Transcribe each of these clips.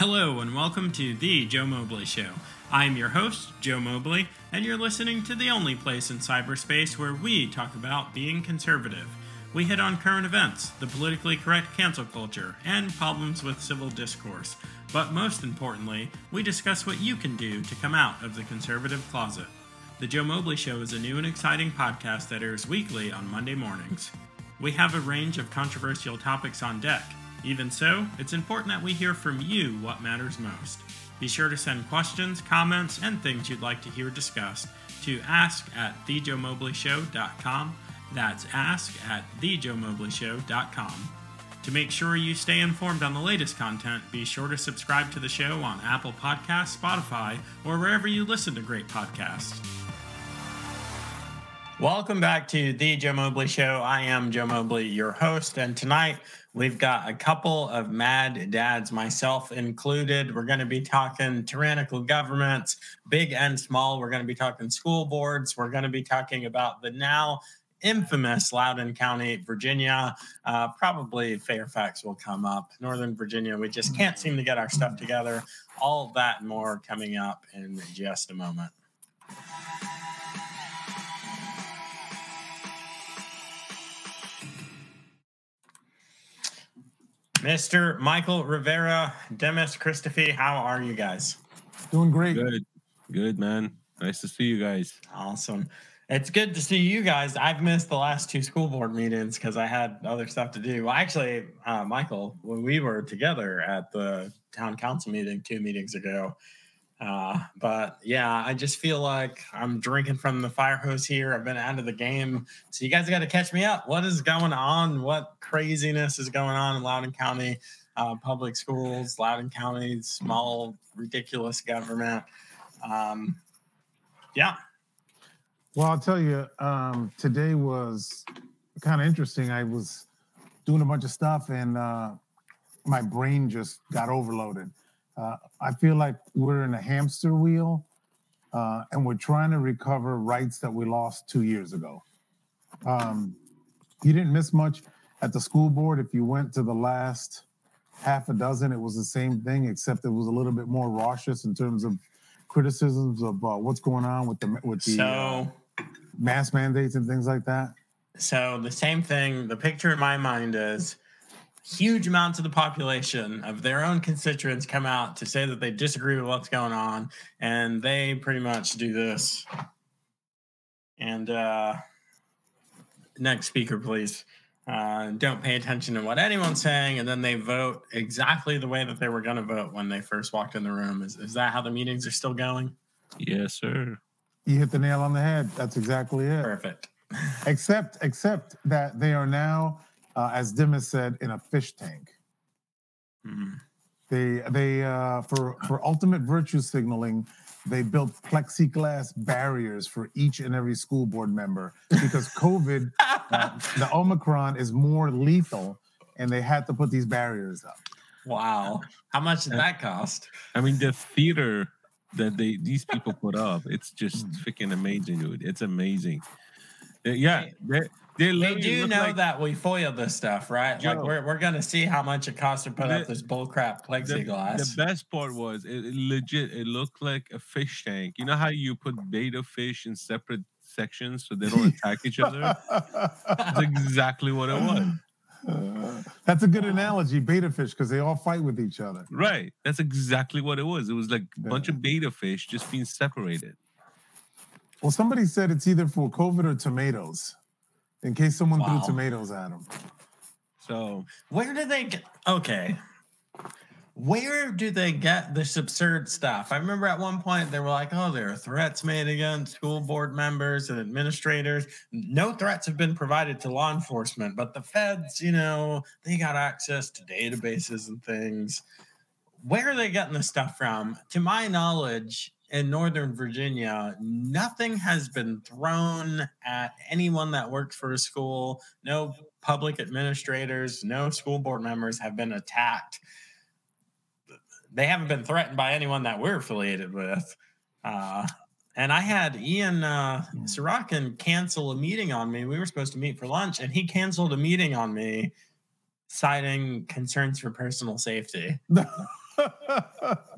Hello, and welcome to The Joe Mobley Show. I'm your host, Joe Mobley, and you're listening to the only place in cyberspace where we talk about being conservative. We hit on current events, the politically correct cancel culture, and problems with civil discourse. But most importantly, we discuss what you can do to come out of the conservative closet. The Joe Mobley Show is a new and exciting podcast that airs weekly on Monday mornings. We have a range of controversial topics on deck. Even so, it's important that we hear from you what matters most. Be sure to send questions, comments, and things you'd like to hear discussed to ask at thejoemobleyshow.com. That's ask at thejoemobleyshow.com. To make sure you stay informed on the latest content, be sure to subscribe to the show on Apple Podcasts, Spotify, or wherever you listen to great podcasts. Welcome back to the Joe Mobley Show. I am Joe Mobley, your host, and tonight we've got a couple of mad dads, myself included. We're going to be talking tyrannical governments, big and small. We're going to be talking school boards. We're going to be talking about the now infamous Loudoun County, Virginia. Uh, probably Fairfax will come up. Northern Virginia, we just can't seem to get our stuff together. All that and more coming up in just a moment. Mr. Michael Rivera, Dimis Christophe, how are you guys? Doing great. Good, good, man. Nice to see you guys. Awesome. It's good to see you guys. I've missed the last two school board meetings because I had other stuff to do. Well, actually, uh, Michael, when we were together at the town council meeting two meetings ago, uh, but yeah, I just feel like I'm drinking from the fire hose here. I've been out of the game. So you guys got to catch me up. What is going on? What craziness is going on in Loudoun County uh, public schools, Loudoun County, small, ridiculous government? Um, yeah. Well, I'll tell you, um, today was kind of interesting. I was doing a bunch of stuff and uh, my brain just got overloaded. Uh, I feel like we're in a hamster wheel uh, and we're trying to recover rights that we lost two years ago. Um, you didn't miss much at the school board. If you went to the last half a dozen, it was the same thing, except it was a little bit more raucous in terms of criticisms of uh, what's going on with the with the uh, So, mask mandates and things like that. so the same thing. The picture in my mind is huge amounts of the population of their own constituents come out to say that they disagree with what's going on, and they pretty much do this. And uh, next speaker, please. Uh, don't pay attention to what anyone's saying, and then they vote exactly the way that they were going to vote when they first walked in the room. Is, is that how the meetings are still going? Yes, sir. You hit the nail on the head. That's exactly it. Perfect. Except, except that they are now, uh, as Dimis said, in a fish tank. Mhm. They, they, uh, for for ultimate virtue signaling, they built plexiglass barriers for each and every school board member because COVID, uh, the Omicron is more lethal, and they had to put these barriers up. Wow. How much did that cost? I mean, the theater that they these people put up, it's just Hmm. freaking amazing, dude. It's amazing. Yeah, they they They do know like that we foil this stuff, right? like we're, we're gonna see how much it costs to put up this bullcrap the, plexiglass. the best part was it, it legit. It looked like a fish tank. You know how you put betta fish in separate sections so they don't attack each other. That's exactly what it was. Uh, That's a good analogy, betta fish, because they all fight with each other. Right. That's exactly what it was. It was like a bunch Yeah. of betta fish just being separated. Well, somebody said it's either for COVID or tomatoes, in case someone Wow. threw tomatoes at them. So Where do they get? Okay, where do they get this absurd stuff? I remember at one point they were like, "Oh, there are threats made against school board members and administrators." No threats have been provided to law enforcement, but the feds, you know, they got access to databases and things. Where are they getting this stuff from? To my knowledge, in Northern Virginia, nothing has been thrown at anyone that works for a school. No public administrators, no school board members have been attacked. They haven't been threatened by anyone that we're affiliated with. Uh, and I had Ian uh, Serotkin cancel a meeting on me. We were supposed to meet for lunch, and he canceled a meeting on me, citing concerns for personal safety.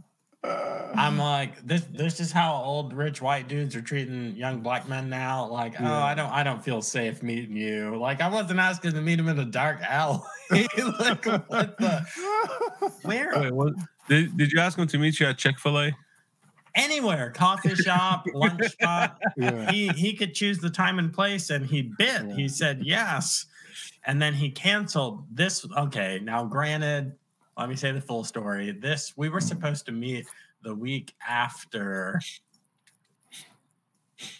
I'm like, this this is how old rich white dudes are treating young black men now. Like, oh, I don't I don't feel safe meeting you. Like, I wasn't asking to meet him in a dark alley. like, what the where Wait, what? Did, did you ask him to meet you at Chick Fil A? anywhere, coffee shop, lunch spot. yeah. He he could choose the time and place and he bit. Yeah. He said yes. And then he canceled this. Okay, now granted, let me say the full story. This we were supposed to meet the week after.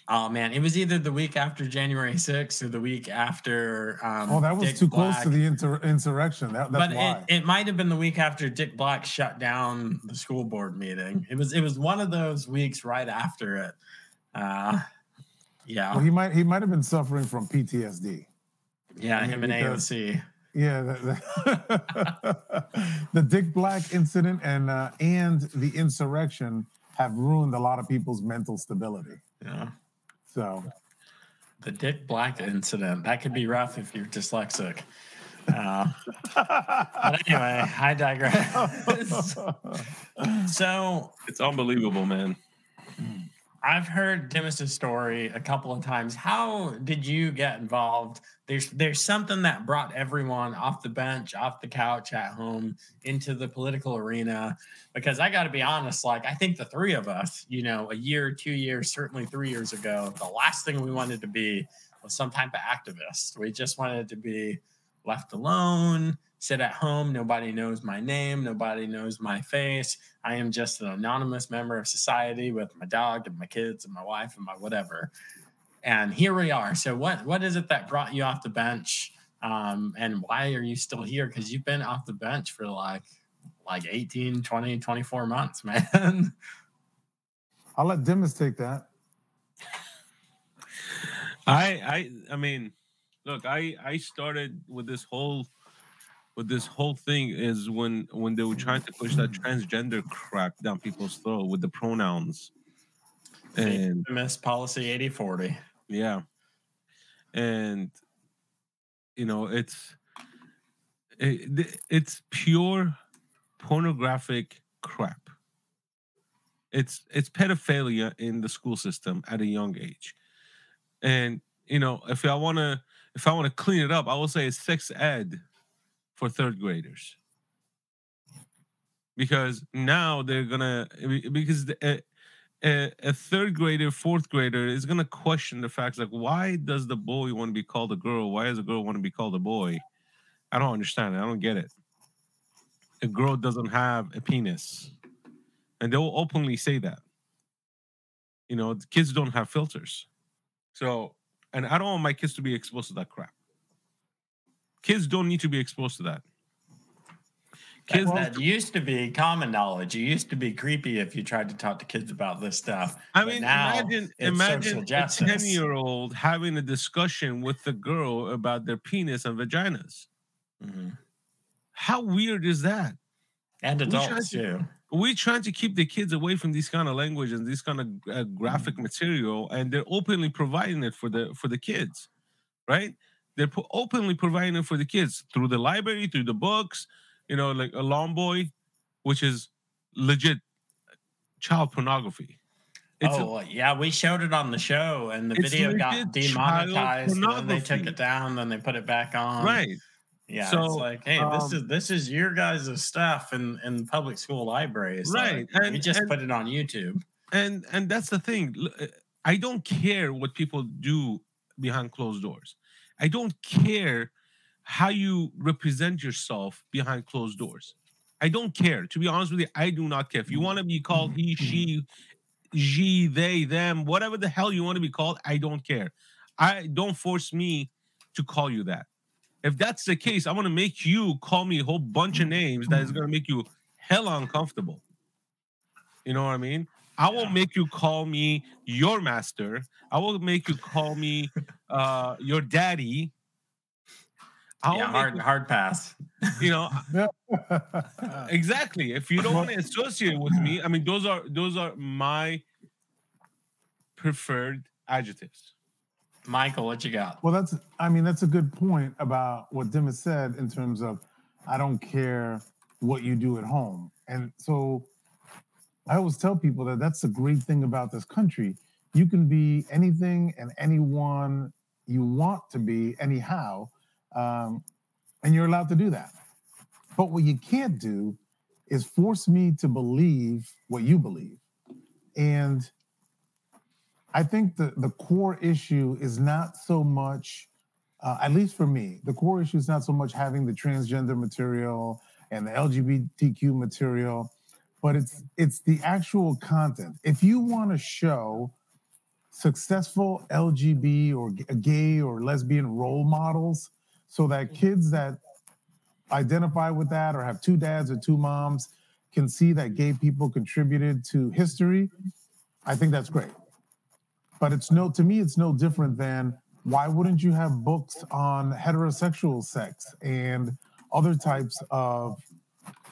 Oh man, it was either the week after January 6th or the week after. Um, Oh, that was Dick too close to the inter- insurrection. That, that's but why. it, it might have been the week after Dick Black shut down the school board meeting. It was it was one of those weeks right after it. Uh, yeah, well, he might he might have been suffering from PTSD. yeah, I him mean, and because- AOC. Yeah, the, the, the Dick Black incident and uh, and the insurrection have ruined a lot of people's mental stability. Yeah, So the Dick Black incident that could be rough if you're dyslexic. Uh, but anyway, I digress. so It's unbelievable, man. I've heard Dimis's story a couple of times. How did you get involved? There's there's something that brought everyone off the bench, off the couch at home into the political arena. Because I got to be honest, like I think the three of us, you know, a year, two years, certainly three years ago, the last thing we wanted to be was some type of activist. We just wanted to be left alone, sit at home. Nobody knows my name. Nobody knows my face. I am just an anonymous member of society with my dog and my kids and my wife and my whatever. And here we are. So what what is it that brought you off the bench? Um, and why are you still here? Because you've been off the bench for like like 18, 20, 24 months, man. I'll let Dimis take that. I I I mean, look, I I started with this whole with this whole thing is when when they were trying to push that transgender crap down people's throat with the pronouns. And Miss policy 8040. yeah. And you know, it's eh, it, it's pure pornographic crap. It's it's pedophilia in the school system at a young age. And you know, if I want to if I want to clean it up, I will say it's sex ed for third graders. Because now they're gonna because the, a, a, third grader, fourth grader is gonna question the facts like why does the boy want to be called a girl? Why does a girl want to be called a boy? I don't understand. it. I don't get it. A girl doesn't have a penis, and they'll openly say that. You know, kids don't have filters, so and I don't want my kids to be exposed to that crap. Kids don't need to be exposed to that. Kids, That, that used to be common knowledge. It used to be creepy if you tried to talk to kids about this stuff. I mean, now imagine imagine a ten year old having a discussion with the girl about their penis and vaginas. Mhm. How weird is that? And adults to- too. We're trying to keep the kids away from these kind of language and this kind of uh, graphic Mm-hmm. material, and they're openly providing it for the for the kids, right? They're po- openly providing it for the kids through the library, through the books, you know, like a Lawn Boy, which is legit child pornography. It's oh well, yeah, we showed it on the show, and the video got demonetized. And then they took it down, then they put it back on. right. Yeah. So, it's like, hey, this um, is this is your guys' stuff in in public school libraries. Right, Like, we and- just and- put it on YouTube. and and that's the thing uh, i don't care what people do behind closed doors i don't care how you represent yourself behind closed doors. I don't care. To be honest with you i do not care. If you want to be called he she she they them whatever the hell you want to be called i don't care. I don't force me to call you that. If that's the case i'm going to make you call me a whole bunch of names that is going to make you hell uncomfortable. You know what i mean I will make you call me your master. I will make you call me uh, your daddy. I will Yeah, hard you, hard pass. you know exactly. If you don't want to associate with me, I mean, those are those are my preferred adjectives. Michael, what you got? well, that's I mean that's a good point about what Dimis said in terms of I don't care what you do at home, And so I always tell people that that's the great thing about this country. You can be anything and anyone you want to be, anyhow, um, and you're allowed to do that. But what you can't do is force me to believe what you believe. And I think the, the core issue is not so much, uh, at least for me, the core issue is not so much having the transgender material and the LGBTQ material, but it's it's the actual content. If you want to show successful LGB or gay or lesbian role models, so that mm-hmm. kids that identify with that or have two dads or two moms can see that gay people contributed to history, I think that's great. But it's no, to me, it's no different than why wouldn't you have books on heterosexual sex and other types of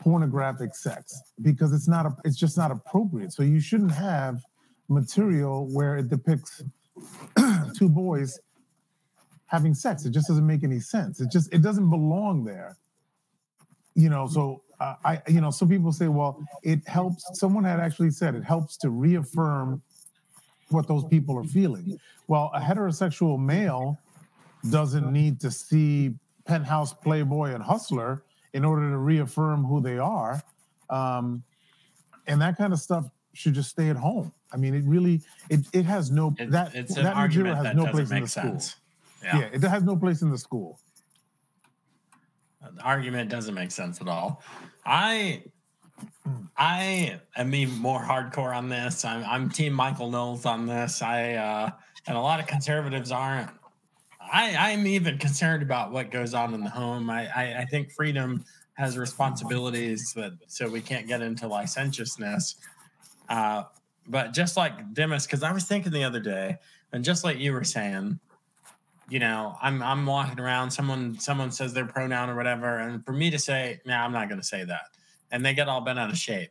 pornographic sex? Because it's not, a, it's just not appropriate. So you shouldn't have material where it depicts two boys having sex. It just doesn't make any sense. It just, it doesn't belong there you know so uh, i you know some people say well it helps someone had actually said it helps to reaffirm what those people are feeling well a heterosexual male doesn't need to see penthouse playboy and hustler in order to reaffirm who they are um, and that kind of stuff should just stay at home i mean it really it, it has no It- that it's an that argument has that no doesn't place in make the school yeah. Yeah. it has no place in the school The argument doesn't make sense at all. I I am even more hardcore on this. I'm, I'm Team Michael Knowles on this. I uh, and a lot of conservatives aren't. I I'm even concerned about what goes on in the home. I I, I think freedom has responsibilities that so we can't get into licentiousness. Uh, but just like Dimis, because I was thinking the other day, and just like you were saying, you know, I'm I'm walking around, someone someone says their pronoun or whatever, and for me to say, nah, I'm not gonna say that. And they get all bent out of shape.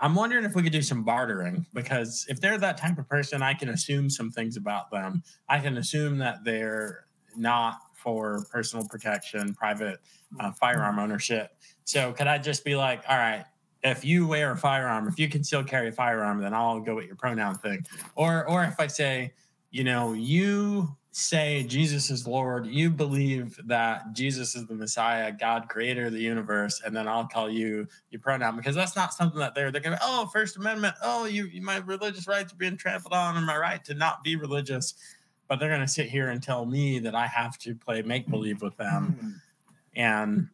I'm wondering if we could do some bartering because if they're that type of person, I can assume some things about them. I can assume that they're not for personal protection, private uh, firearm ownership. So could I just be like, all right, if you wear a firearm, if you can still carry a firearm, then I'll go with your pronoun thing. Or or if I say, you know, you say Jesus is Lord, you believe that Jesus is the Messiah, God, creator of the universe, and then I'll call you your pronoun because that's not something that they're they're gonna oh First Amendment, oh you, you my religious rights are being trampled on, and my right to not be religious. But they're gonna sit here and tell me that I have to play make believe with them. Hmm. And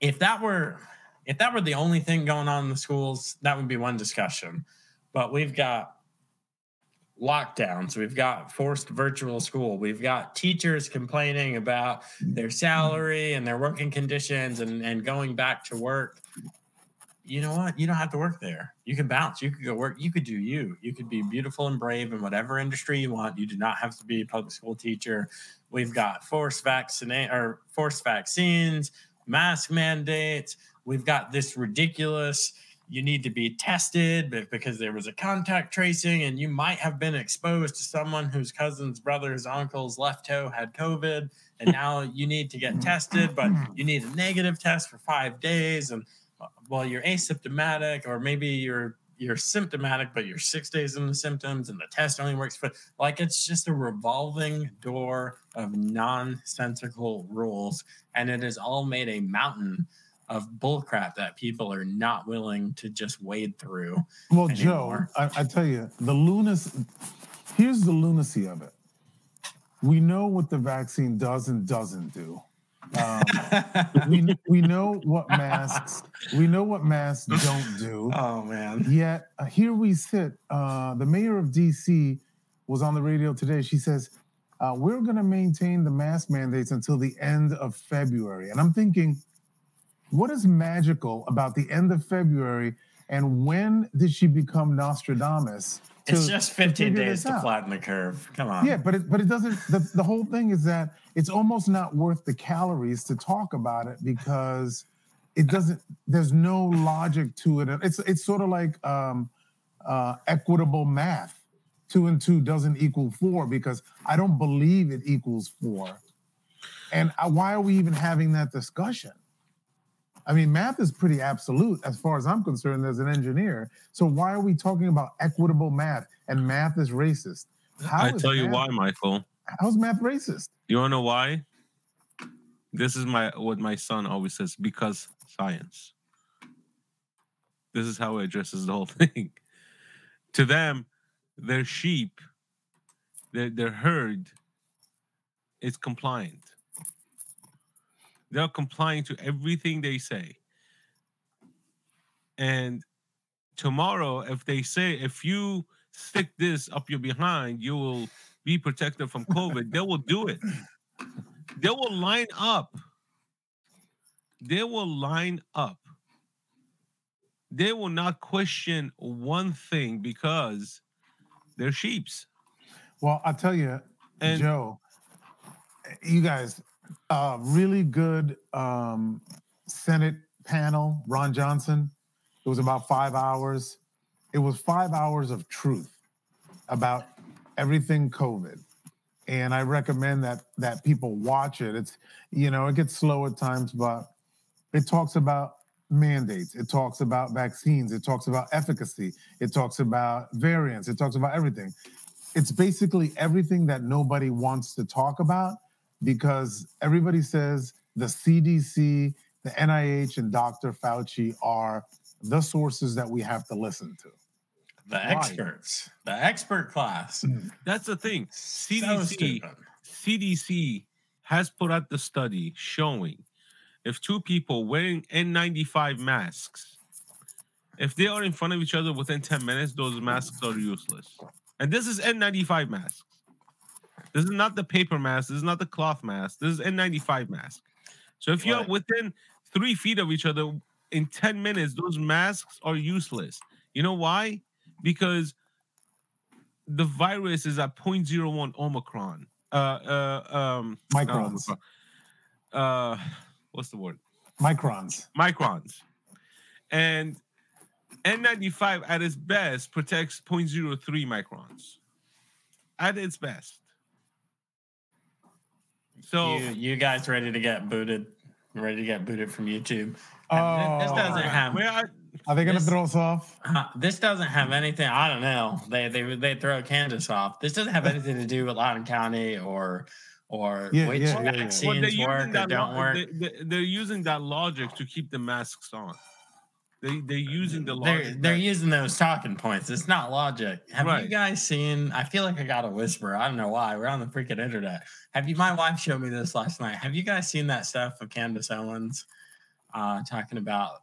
if that were if that were the only thing going on in the schools, that would be one discussion. But we've got lockdowns, we've got forced virtual school, we've got teachers complaining about their salary and their working conditions and, and going back to work. You know what? You don't have to work there. You can bounce. You could go work. You could do you. You could be beautiful and brave in whatever industry you want. You do not have to be a public school teacher. We've got forced vaccinate or forced vaccines, mask mandates. We've got this ridiculous you need to be tested be- because there was a contact tracing and you might have been exposed to someone whose cousin's brother's uncle's left toe had covid. And now you need to get tested but you need a negative test for five days. And uh, well you're asymptomatic or maybe you're you're symptomatic but you're six days in the symptoms and the test only works for like it's just a revolving door of nonsensical rules. And it has all made a mountain of bullcrap that people are not willing to just wade through. Well, anymore. Joe, I, I tell you, the lunacy. Here's the lunacy of it. We know what the vaccine does and doesn't do. Um, we we know what masks. We know what masks don't do. oh man. Yet uh, here we sit. Uh, the mayor of DC was on the radio today. She says uh, we're going to maintain the mask mandates until the end of February, and I'm thinking, what is magical about the end of February? And when did she become Nostradamus? It's just 15 figure days to out? flatten the curve. Come on. Yeah, but it but it doesn't. The, the whole thing is that it's almost not worth the calories to talk about it because it doesn't. There's no logic to it. It's it's sort of like um, uh, equitable math. Two and two doesn't equal four because I don't believe it equals four. And uh, why are we even having that discussion? I mean, math is pretty absolute as far as I'm concerned as an engineer. So why are we talking about equitable math and math is racist? How I is tell you math- why, Michael. How's math racist? You wanna know why? This is my what my son always says, because science. This is how he addresses the whole thing. to them, their sheep, their their herd is compliant. They're complying to everything they say. And tomorrow, if they say if you stick this up your behind, you will be protected from COVID, they will do it. They will line up. They will line up. They will not question one thing because they're sheeps. Well, I'll tell you, And Joe, you guys, uh, really good um, Senate panel. Ron Johnson. It was about five hours. It was five hours of truth about everything COVID, and I recommend that that people watch it. It's you know it gets slow at times, but it talks about mandates. It talks about vaccines. It talks about efficacy. It talks about variants. It talks about everything it's basically everything that nobody wants to talk about because everybody says the CDC, the NIH, and Dr. Fauci are the sources that we have to listen to. The experts, the expert class. Hmm. that's the thing. CDC stupid. CDC has put out the study showing if two people wearing N95 masks, if they are in front of each other within 10 minutes, those masks are useless. And this is N95 masks. This is not the paper mask. This is not the cloth mask. This is N95 mask. So if you're Right. within three feet of each other in 10 minutes, those masks are useless. You know why? Because the virus is at 0.01 Omicron. Uh, uh, um, Microns. Omicron. Uh, what's the word? Microns. Microns. And N95 at its best protects 0.03 microns. At its best. So you, you guys ready to get booted? Ready to get booted from YouTube? Oh, this doesn't have. where I, Are they going to this- throw us off? Uh, this doesn't have anything. I don't know. They they they throw Kansas off. This doesn't have anything to do with Loudoun County or or Yeah, which yeah, yeah, yeah. they're work or don't lo- work. They, they, they're using that logic to keep the masks on. They they're using the They're logic. they're using those talking points. It's not logic. Have you guys seen? I feel like I got a whisper. I don't know why. We're on the freaking internet. Have you? My wife showed me this last night. Have you guys seen that stuff of Candace Owens uh, talking about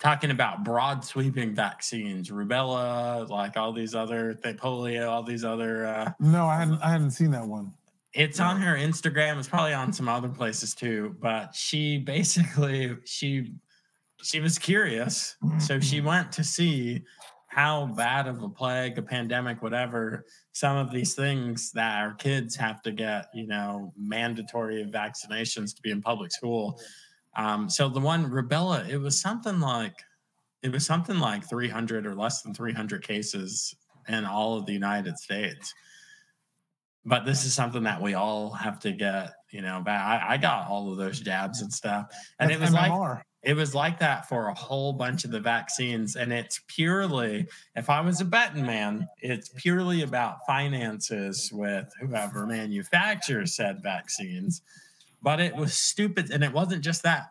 talking about broad sweeping vaccines, rubella, like all these other, th- polio, all these other. Uh, No, I hadn't. I hadn't seen that one. it's on her Instagram. It's probably on some other places too. But she basically she she was curious, so she went to see how bad of a plague, a pandemic, whatever, some of these things that our kids have to get, you know, mandatory vaccinations to be in public school. Um, so the one rubella, it was something like it was something like 300 or less than 300 cases in all of the United States but this is something that we all have to get you know back I, I got all of those jabs and stuff and it That's was like MMR. It was like that for a whole bunch of the vaccines. And it's purely if i was a betting man it's purely about finances with whoever manufactures said vaccines. But it was stupid and it wasn't just that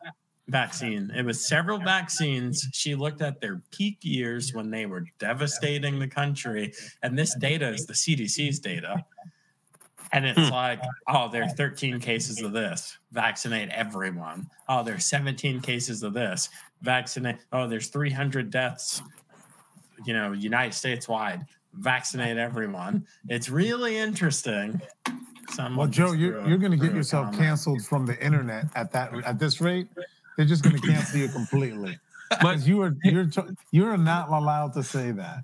vaccine. It was several vaccines. She looked at their peak years when they were devastating the country. And this data is the cdc's data and it's hmm. like, oh, there are 13 cases of this. Vaccinate everyone. Oh, there's 17 cases of this. Vaccinate. Oh, there's 300 deaths. You know, United States wide. Vaccinate everyone. It's really interesting. Someone Well, Joe, you're, you're going to get yourself comment. canceled from the internet at that at this rate. They're just going to cancel you completely. But Because you are you're you're not allowed to say that.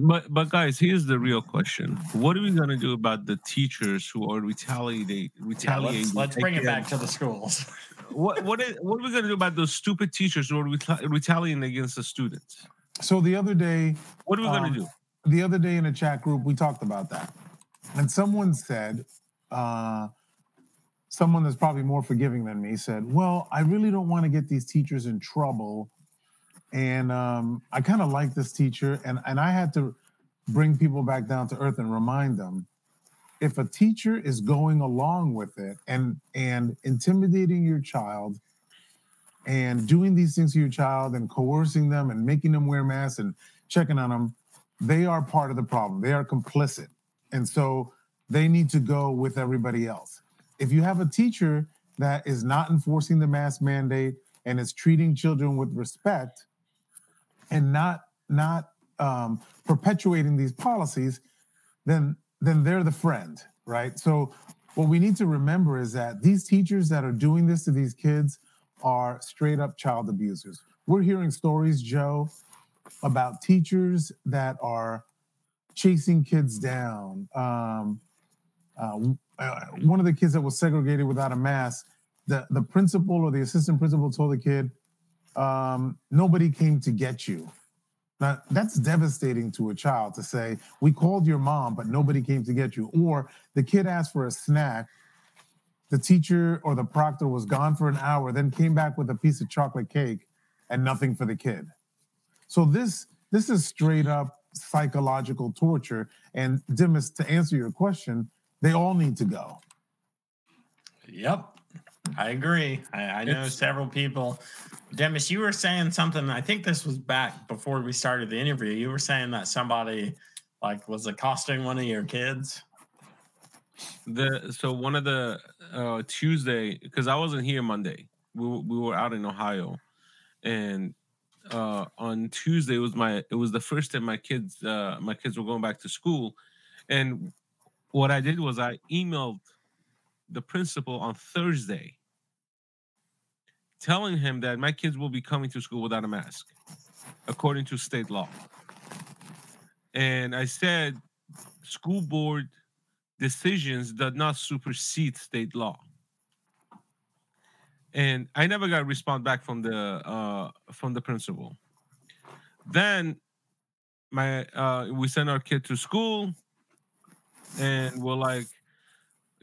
But but guys, here's the real question: What are we gonna do about the teachers who are retaliating? Yeah, let's, let's bring it back to the schools. What what is what are we gonna do about those stupid teachers who are reta- retaliating against the students? So the other day, What are we gonna Um, do? the other day in a chat group, we talked about that, and someone said, uh, someone that's probably more forgiving than me said, "Well, I really don't want to get these teachers in trouble." And um, I kind of like this teacher, and and I had to bring people back down to earth and remind them if a teacher is going along with it and and intimidating your child and doing these things to your child and coercing them and making them wear masks and checking on them they are part of the problem. They are complicit. And so they need to go with everybody else. If you have a teacher that is not enforcing the mask mandate and is treating children with respect and not not um, perpetuating these policies then then they're the friend, right? So what we need to remember is that these teachers that are doing this to these kids are straight up child abusers. We're hearing stories, Joe, about teachers that are chasing kids down. Um, uh, uh, one of the kids that was segregated without a mask, the, the principal or the assistant principal told the kid, um, nobody came to get you. Now, that's devastating to a child to say, We called your mom, but nobody came to get you. Or the kid asked for a snack. The teacher or the proctor was gone for an hour, then came back with a piece of chocolate cake and nothing for the kid. So this this is straight up psychological torture. And Dimis, to answer your question, they all need to go. Yep. I agree. I, I know it's, several people. Dimis, you were saying something. I think this was back before we started the interview. You were saying that somebody like was accosting one of your kids. The so one of the uh Tuesday because I wasn't here Monday. We we were out in Ohio, and uh on Tuesday was my it was the first time my kids uh my kids were going back to school, and what I did was I emailed the principal on Thursday telling him that my kids will be coming to school without a mask, according to state law. And I said, school board decisions does not supersede state law. And I never got a response back from the uh, from the principal. Then my uh, we sent our kid to school, and we're like,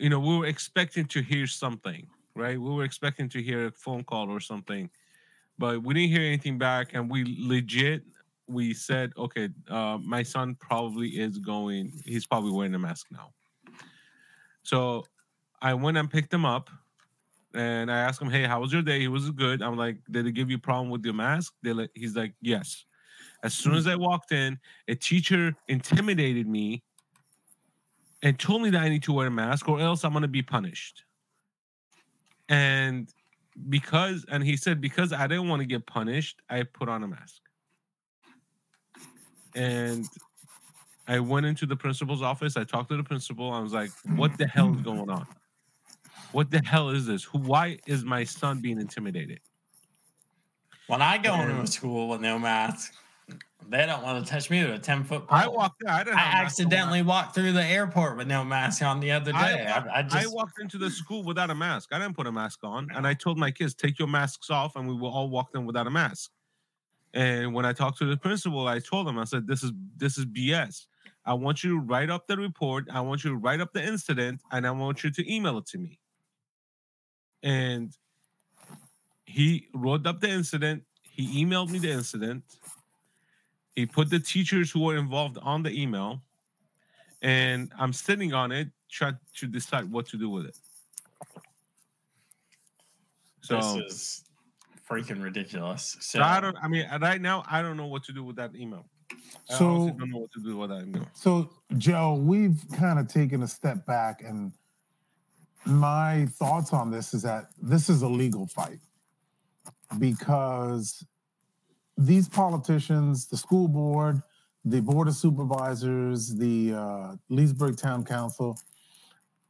you know, we were expecting to hear something right? We were expecting to hear a phone call or something, but we didn't hear anything back. And we legit, we said, okay, uh, my son probably is going, he's probably wearing a mask now. So I went and picked him up and I asked him, hey, how was your day? He was good. I'm like, did it give you a problem with your mask? They like, he's like, yes. As soon as I walked in, a teacher intimidated me and told me that I need to wear a mask or else I'm going to be punished. And because and he said because i didn't want to get punished i put on a mask. And i went into the principal's office i talked to the principal i was like what the hell is going on? What the hell is this? Who, why is my son being intimidated? When i go and, into a school with no mask they don't want to touch me with a 10 foot pole. I walked I, I accidentally walked through the airport with no mask on the other day. I, I, I, just... I, walked into the school without a mask. I didn't put a mask on. And I told my kids, take your masks off, and we will all walk in without a mask. And when I talked to the principal, I told him, I said, This is this is BS. I want you to write up the report. I want you to write up the incident, and I want you to email it to me. And he wrote up the incident. He emailed me the incident he put the teachers who were involved on the email, and I'm sitting on it, trying to decide what to do with it. So this is freaking ridiculous. So, so I don't. I mean, right now, I don't know what to do with that email. I so don't know what to do with that email. So Joe, we've kind of taken a step back, and my thoughts on this is that this is a legal fight because these politicians, the school board, the board of supervisors, the uh, Leesburg Town Council,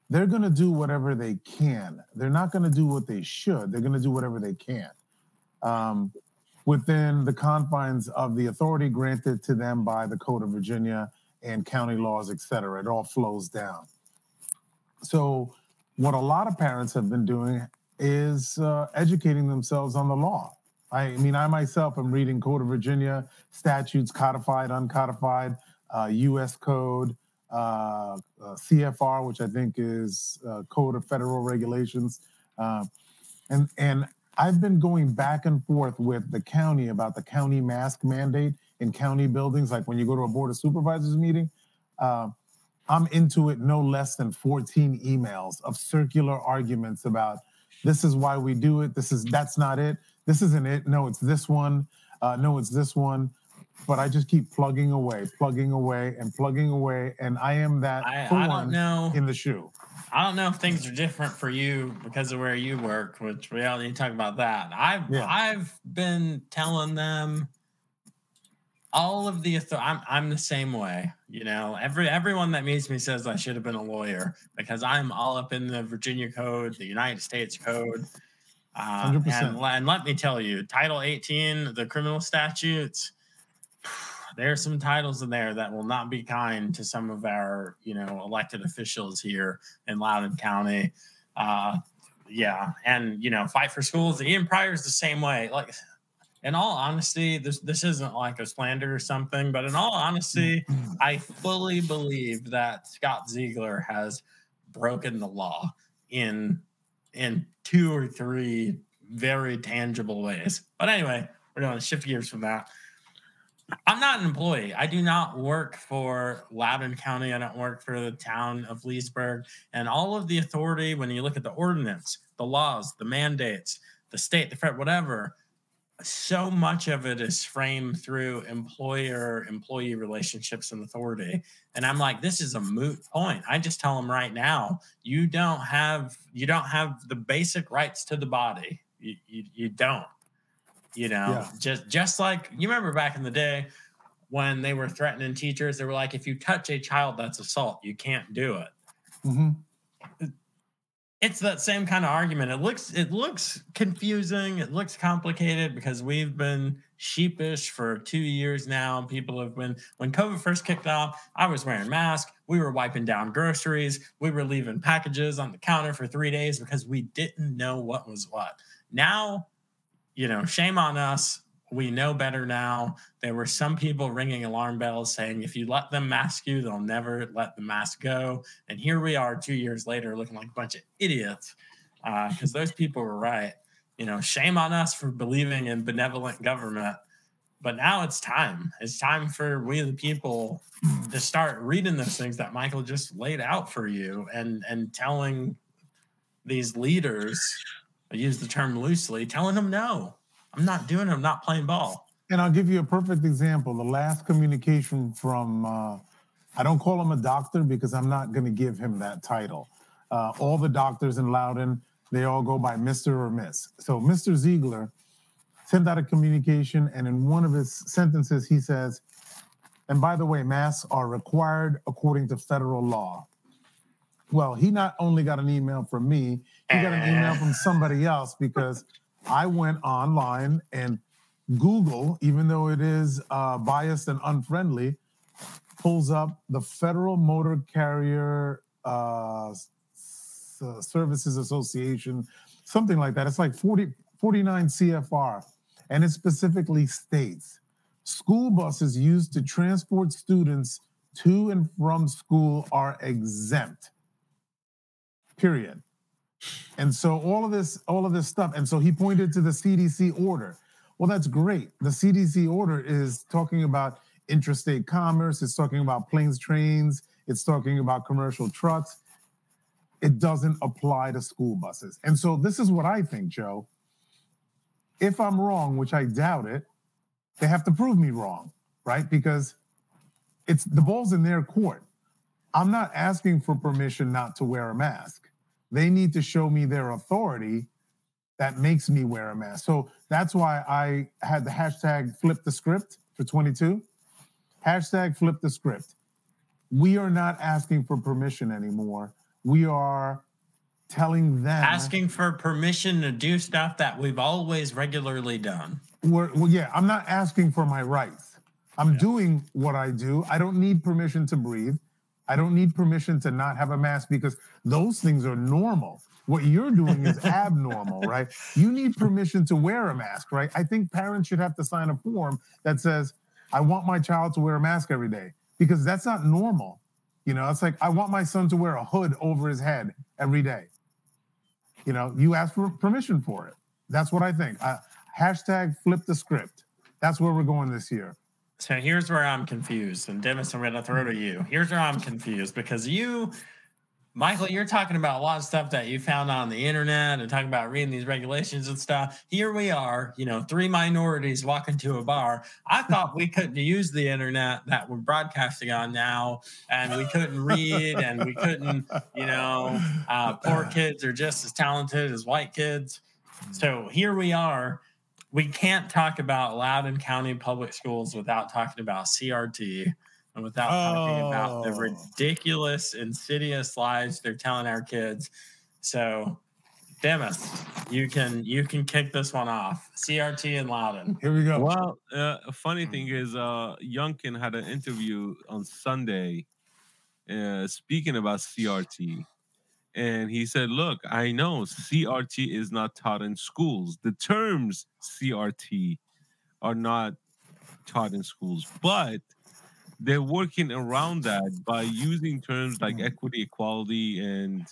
they're going to do whatever they can. They're not going to do what they should. They're going to do whatever they can um, within the confines of the authority granted to them by the Code of Virginia and county laws, et cetera. It all flows down. So, what a lot of parents have been doing is uh, educating themselves on the law. I mean, I myself am reading Code of Virginia statutes, codified, uncodified, uh, U.S. Code, uh, uh, CFR, which I think is uh, Code of Federal Regulations, uh, and and I've been going back and forth with the county about the county mask mandate in county buildings. Like when you go to a board of supervisors meeting, uh, I'm into it no less than 14 emails of circular arguments about this is why we do it. This is that's not it. This isn't it. No, it's this one. Uh, no, it's this one. But I just keep plugging away, plugging away, and plugging away, and I am that I, I don't know. in the shoe. I don't know if things are different for you because of where you work, which we all need to talk about that. I've Yeah. I've been telling them all of the I'm I'm the same way. You know, every everyone that meets me says I should have been a lawyer because I'm all up in the Virginia Code, the United States Code. Uh, 100%. and, and let me tell you, Title 18, the criminal statutes, there's some titles in there that will not be kind to some of our, you know, elected officials here in Loudoun County. Uh, yeah, and you know, fight for schools. Ian Prior is the same way. Like, in all honesty, this this isn't like a slander or something, but in all honesty, I fully believe that Scott Ziegler has broken the law in in two or three very tangible ways. But anyway, we're going to shift gears from that. I'm not an employee. I do not work for Loudoun County. I don't work for the town of Leesburg. And all of the authority, when you look at the ordinance, the laws, the mandates, the state, the federal, whatever, so much of it is framed through employer employee relationships and authority. And I'm like, this is a moot point. I just tell them right now, you don't have you don't have the basic rights to the body. You, you, you don't you know Yeah. just just like you remember back in the day when they were threatening teachers they were like if you touch a child that's assault you can't do it hmm it's that same kind of argument. It looks it looks confusing. It looks complicated because we've been sheepish for two years now. People have been when covid first kicked off i was wearing masks. We were wiping down groceries. We were leaving packages on the counter for three days because we didn't know what was what. Now you know shame on us we know better now. There were some people ringing alarm bells saying if you let them mask you they'll never let the mask go. And here we are two years later looking like a bunch of idiots uh, because those people were right. You know shame on us for believing in benevolent government but now it's time. It's time for we the people to start reading those things that michael just laid out for you and and telling these leaders i use the term loosely telling them no i'm not doing it i'm not playing ball And I'll give you a perfect example. The last communication from, uh, I don't call him a doctor because I'm not going to give him that title. Uh, all the doctors in Loudoun, they all go by Mr. or Miss. So Mr. Ziegler sent out a communication, and in one of his sentences, he says, and by the way, masks are required according to federal law. Well, he not only got an email from me, he got an email from somebody else because I went online and Google, even though it is uh, biased and unfriendly, pulls up the Federal Motor Carrier uh, S- Services Association, something like that. It's like 40, 49 CFR. And it specifically states school buses used to transport students to and from school are exempt. Period. And so all of this, all of this stuff, and so he pointed to the CDC order. Well, that's great. The CDC order is talking about interstate commerce, it's talking about planes, trains, it's talking about commercial trucks. It doesn't apply to school buses. And so this is what I think, Joe. If I'm wrong, which I doubt it, they have to prove me wrong, right? Because it's the ball's in their court. I'm not asking for permission not to wear a mask. They need to show me their authority that makes me wear a mask. So that's why I had the hashtag flip the script for 22. Hashtag flip the script. We are not asking for permission anymore. We are telling them asking for permission to do stuff that we've always regularly done we're, well, yeah, I'm not asking for my rights. I'm Yeah. doing what I do. I don't need permission to breathe. I don't need permission to not have a mask because those things are normal. What you're doing is abnormal, right? You need permission to wear a mask, right? I think parents should have to sign a form that says, I want my child to wear a mask every day because that's not normal. You know, it's like I want my son to wear a hood over his head every day. You know, you ask for permission for it. That's what I think. I, hashtag flip the script. That's where we're going this year. So here's where I'm confused, and Dimis, I'm going to throw to you. Here's where I'm confused because you, Michael, you're talking about a lot of stuff that you found on the internet and talking about reading these regulations and stuff. Here we are, you know, three minorities walking to a bar. I thought we couldn't use the internet that we're broadcasting on now, and we couldn't read, and we couldn't, you know, uh, poor kids are just as talented as white kids. So here we are we can't talk about Loudoun County Public Schools without talking about CRT and without talking about the Oh. ridiculous, insidious lies they're telling our kids. So, Dimis, you can you can kick this one off. CRT and Loudoun. Here we go. Well, uh, a funny thing is, uh, Youngkin had an interview on Sunday uh, speaking about CRT. And he said, Look, I know CRT is not taught in schools. The terms CRT are not taught in schools, but they're working around that by using terms like equity, equality, and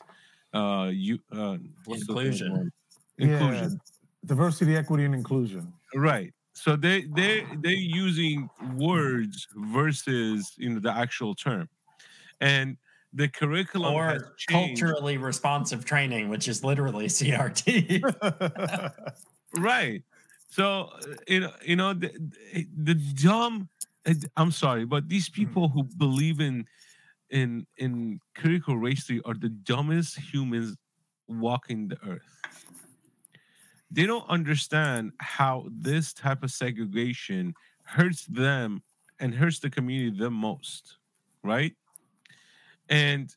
uh, you, uh, what's the Inclusion. Yeah. Inclusion. Diversity, equity, and inclusion. Right. So they they they're using words versus you know the actual term, and the curriculum has Or culturally responsive training, which is literally CRT. Right. So you know you know the the, dumb. uh, I'm sorry, but these people who believe in in in critical race theory are the dumbest humans walking the earth. They don't understand how this type of segregation hurts them and hurts the community the most, right? And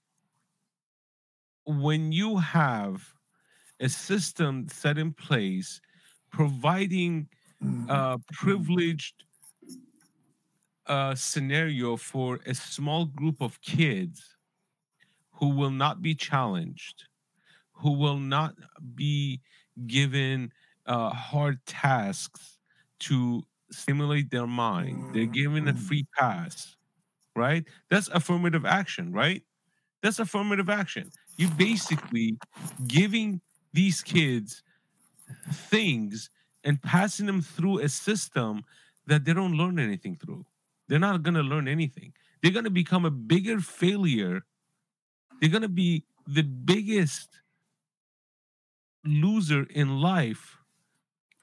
when you have a system set in place providing a privileged uh, scenario for a small group of kids who will not be challenged, who will not be given uh, hard tasks to stimulate their mind. They're given a free pass, right? That's affirmative action, right? That's affirmative action. You're basically giving these kids things and passing them through a system that they don't learn anything through. They're not going to learn anything. They're going to become a bigger failure. They're going to be the biggest loser in life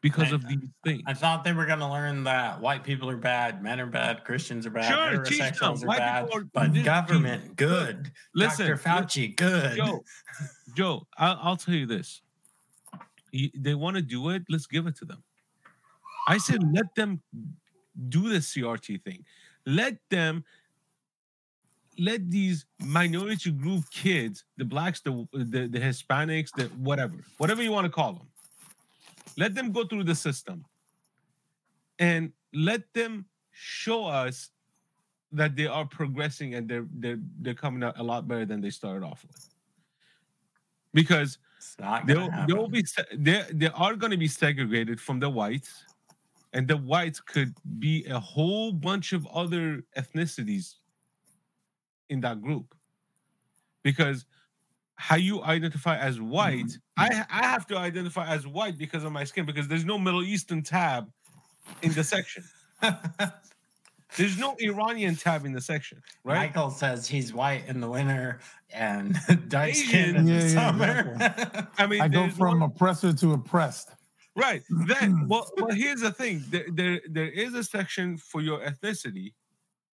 because I- of these things. I thought they were going to learn that white people are bad, men are bad, Christians are bad, Sure, heterosexuals are White bad, are- but government teach- good. Listen, Dr. Fauci good. Joe, Joe, I'll, I'll tell you this. You- they want to do it. Let's give it to them. I said, let them do the CRT thing. Let them, let these minority group kids, the blacks, the the, the Hispanics, the whatever, whatever you want to call them, let them go through the system, and let them show us that they are progressing and they're they're they're coming out a lot better than they started off with. Because they'll they'll be they they are going to be segregated from the whites, and the whites could be a whole bunch of other ethnicities in that group. Because how you identify as mm-hmm. white, I I have to identify as white because of my skin because there's no Middle Eastern tab in the section. There's no Iranian tab in the section, right? Michael says he's white in the winter and dark skin in Yeah, the yeah, summer. I mean, I go from one- oppressor to oppressed. Right. Then, well, well, here's the thing. There, there, there is a section for your ethnicity.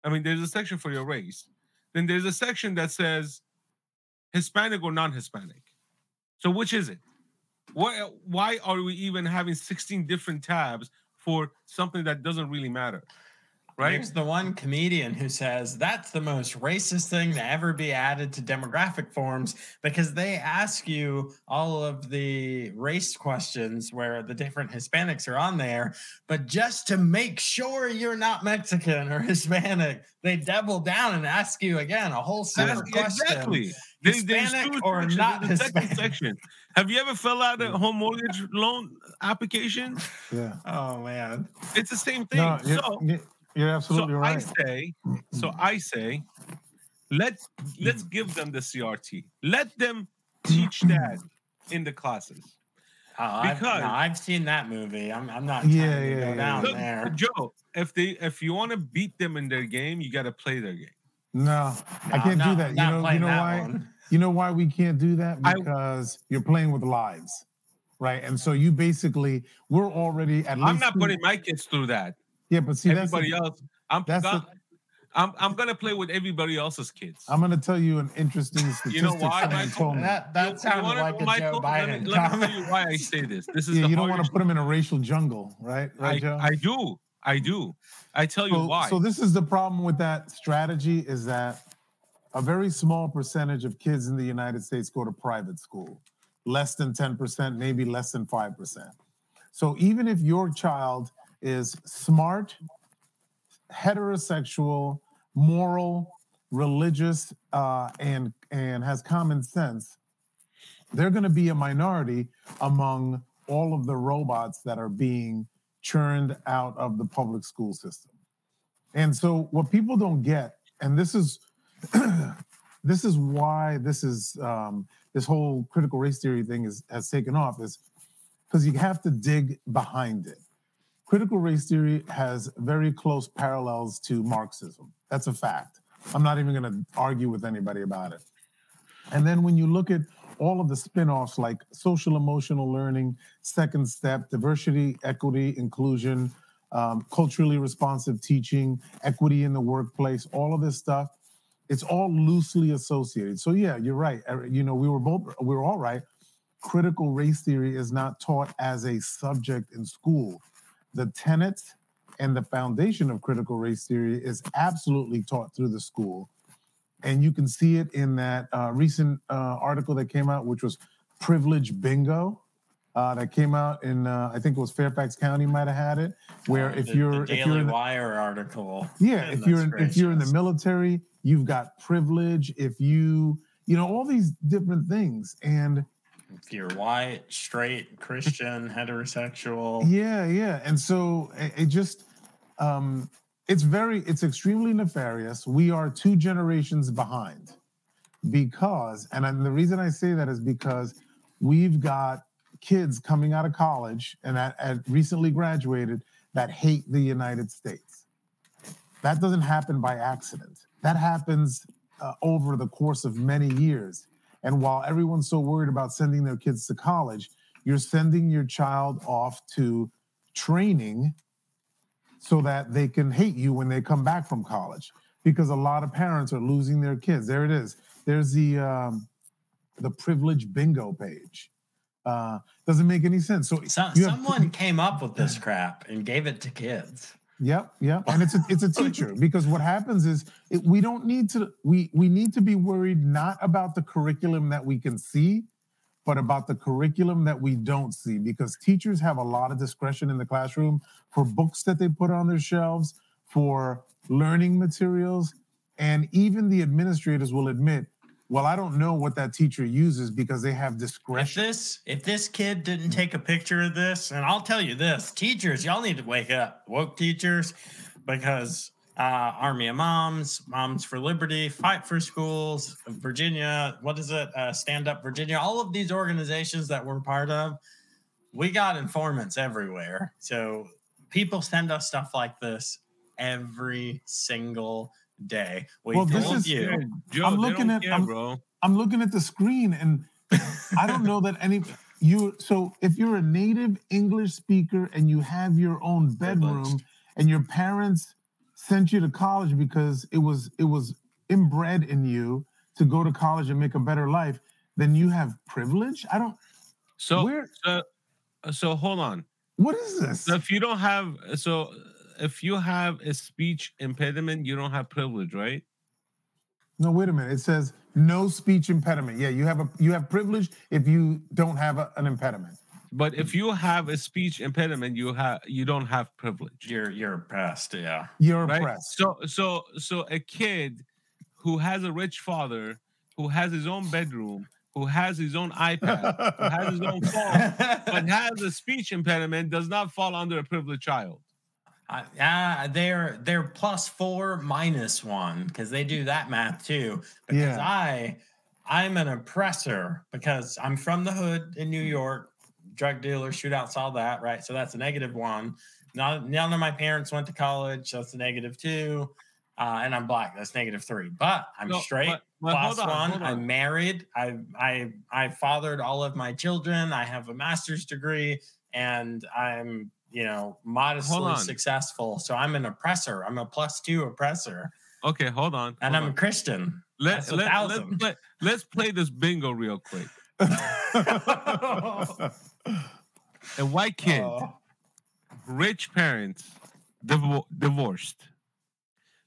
I mean, there's a section for your race. Then there's a section that says Hispanic or non-Hispanic. So which is it? Why, why are we even having 16 different tabs for something that doesn't really matter? Right? There's the one comedian who says that's the most racist thing to ever be added to demographic forms because they ask you all of the race questions where the different Hispanics are on there, but just to make sure you're not Mexican or Hispanic, they double down and ask you again a whole separate question. Exactly. There- there's Hispanic or not second Hispanic? section. Have you ever filled out a home mortgage loan application? Yeah. Oh man. It's the same thing. No, so, you're- you're absolutely so right. I say, so I say, let's let's give them the CRT. Let them teach that in the classes. Oh, I've, Because- no, I've seen that movie. I'm, I'm not Yeah, trying to yeah, yeah, down. Look, there. Joe, if they if you want to beat them in their game, you got to play their game. No, I can't I'm do that. You know, you know why? one. You know why we can't do that? I- Because you're playing with lives, right? And so you basically, we're already at least. I'm not putting my kids through that. Yeah, but see, that's the- else, I'm that's go- I'm I'm gonna play with everybody else's kids. I'm going to tell you an interesting statistic. You know why, someone Michael? told. That, You- that you sounded wanna like know, a Joe Michael? Let me, Biden let me tell comment. you why I say this. This is Yeah, the you don't want to put them in a racial jungle, right? Right, I, Joe? I do. I do. I tell you why. so this is the problem with that strategy is that a very small percentage of kids in the United States go to private school, less than 10%, maybe less than 5%. So even if your child is smart, heterosexual, moral, religious, uh, and and has common sense, they're going to be a minority among all of the robots that are being churned out of the public school system. And so what people don't get, and this is this is why this is um, this whole critical race theory thing is has taken off is because you have to dig behind it. Critical race theory has very close parallels to Marxism. That's a fact. I'm not even going to argue with anybody about it. And then when you look at all of the spin-offs like social emotional learning, second step, diversity, equity, inclusion, um, culturally responsive teaching, equity in the workplace, all of this stuff, it's all loosely associated. So yeah, you're right. Uh, You know, we were both we were all right. Critical race theory is not taught as a subject in school. The tenets and the foundation of critical race theory is absolutely taught through the school. And you can see it in that uh, recent uh, article that came out, which was Privilege Bingo, uh, that came out in, uh, I think it was Fairfax County might have had it, where Uh, if the- you're, the if Daily you're in the, Wire article. yeah, if you're in, if you're in the military, you've got privilege. If you, you know, all these different things. And if you're white, straight, Christian, heterosexual. Yeah, yeah. And so it, it just um it's very it's extremely nefarious. We are two generations behind because and then the reason I say that is because we've got kids coming out of college and that at recently graduated that hate the United States. That doesn't happen by accident. That happens uh, over the course of many years. And while everyone's so worried about sending their kids to college, you're sending your child off to training so that they can hate you when they come back from college. Because a lot of parents are losing their kids. There it is. There's the um, the privilege bingo page. Uh, doesn't make any sense. So So, someone came up with this crap and gave it to kids. Yep, yep, and it's a it's a teacher because what happens is it, we don't need to we we need to be worried not about the curriculum that we can see, but about the curriculum that we don't see because teachers have a lot of discretion in the classroom for books that they put on their shelves, for learning materials, and even the administrators will admit, well, I don't know what that teacher uses because they have discretion. If this if this kid didn't take a picture of this, and I'll tell you this, teachers, y'all need to wake up, woke teachers, because uh, Army of Moms, Moms for Liberty, Fight for Schools, Virginia, what is it? Uh, Stand Up Virginia, all of these organizations that we're part of, we got informants everywhere. So people send us stuff like this every single day. We Well, this is- you. Yeah, Joe, I'm looking at- care, I'm- bro. I'm looking at the screen and I don't know that any you so if you're a native English speaker and you have your own bedroom and your parents sent you to college because it was it was inbred in you to go to college and make a better life, then you have privilege? I don't So, where so, so hold on. what is this? So if you don't have, so if you have a speech impediment, you don't have privilege, right? No, wait a minute. It says no speech impediment. Yeah, you have a you have privilege if you don't have a- an impediment. But if you have a speech impediment, you have you don't have privilege, You're you're oppressed, yeah. You're right? oppressed. So, so, so a kid who has a rich father, who has his own bedroom, who has his own iPad, who has his own phone, but has a speech impediment, does not fall under a privileged child. Uh, uh, they're they're plus four minus one because they do that math too. Because Yeah. I I'm an oppressor because I'm from the hood in New York, drug dealer, shootouts, all that, right? So that's a negative one. None, none of my parents went to college, so that's a negative two. Uh, and I'm black, that's negative three. But I'm No, straight, but- but plus on, one. on. I'm married. I I I fathered all of my children. I have a master's degree, and I'm you know modestly successful. So I'm an oppressor. I'm a plus two oppressor, Okay, hold on. and hold I'm a. Christian. Let, let, let's, play, let's play this bingo real quick. A white kid, Oh. rich parents, divo- divorced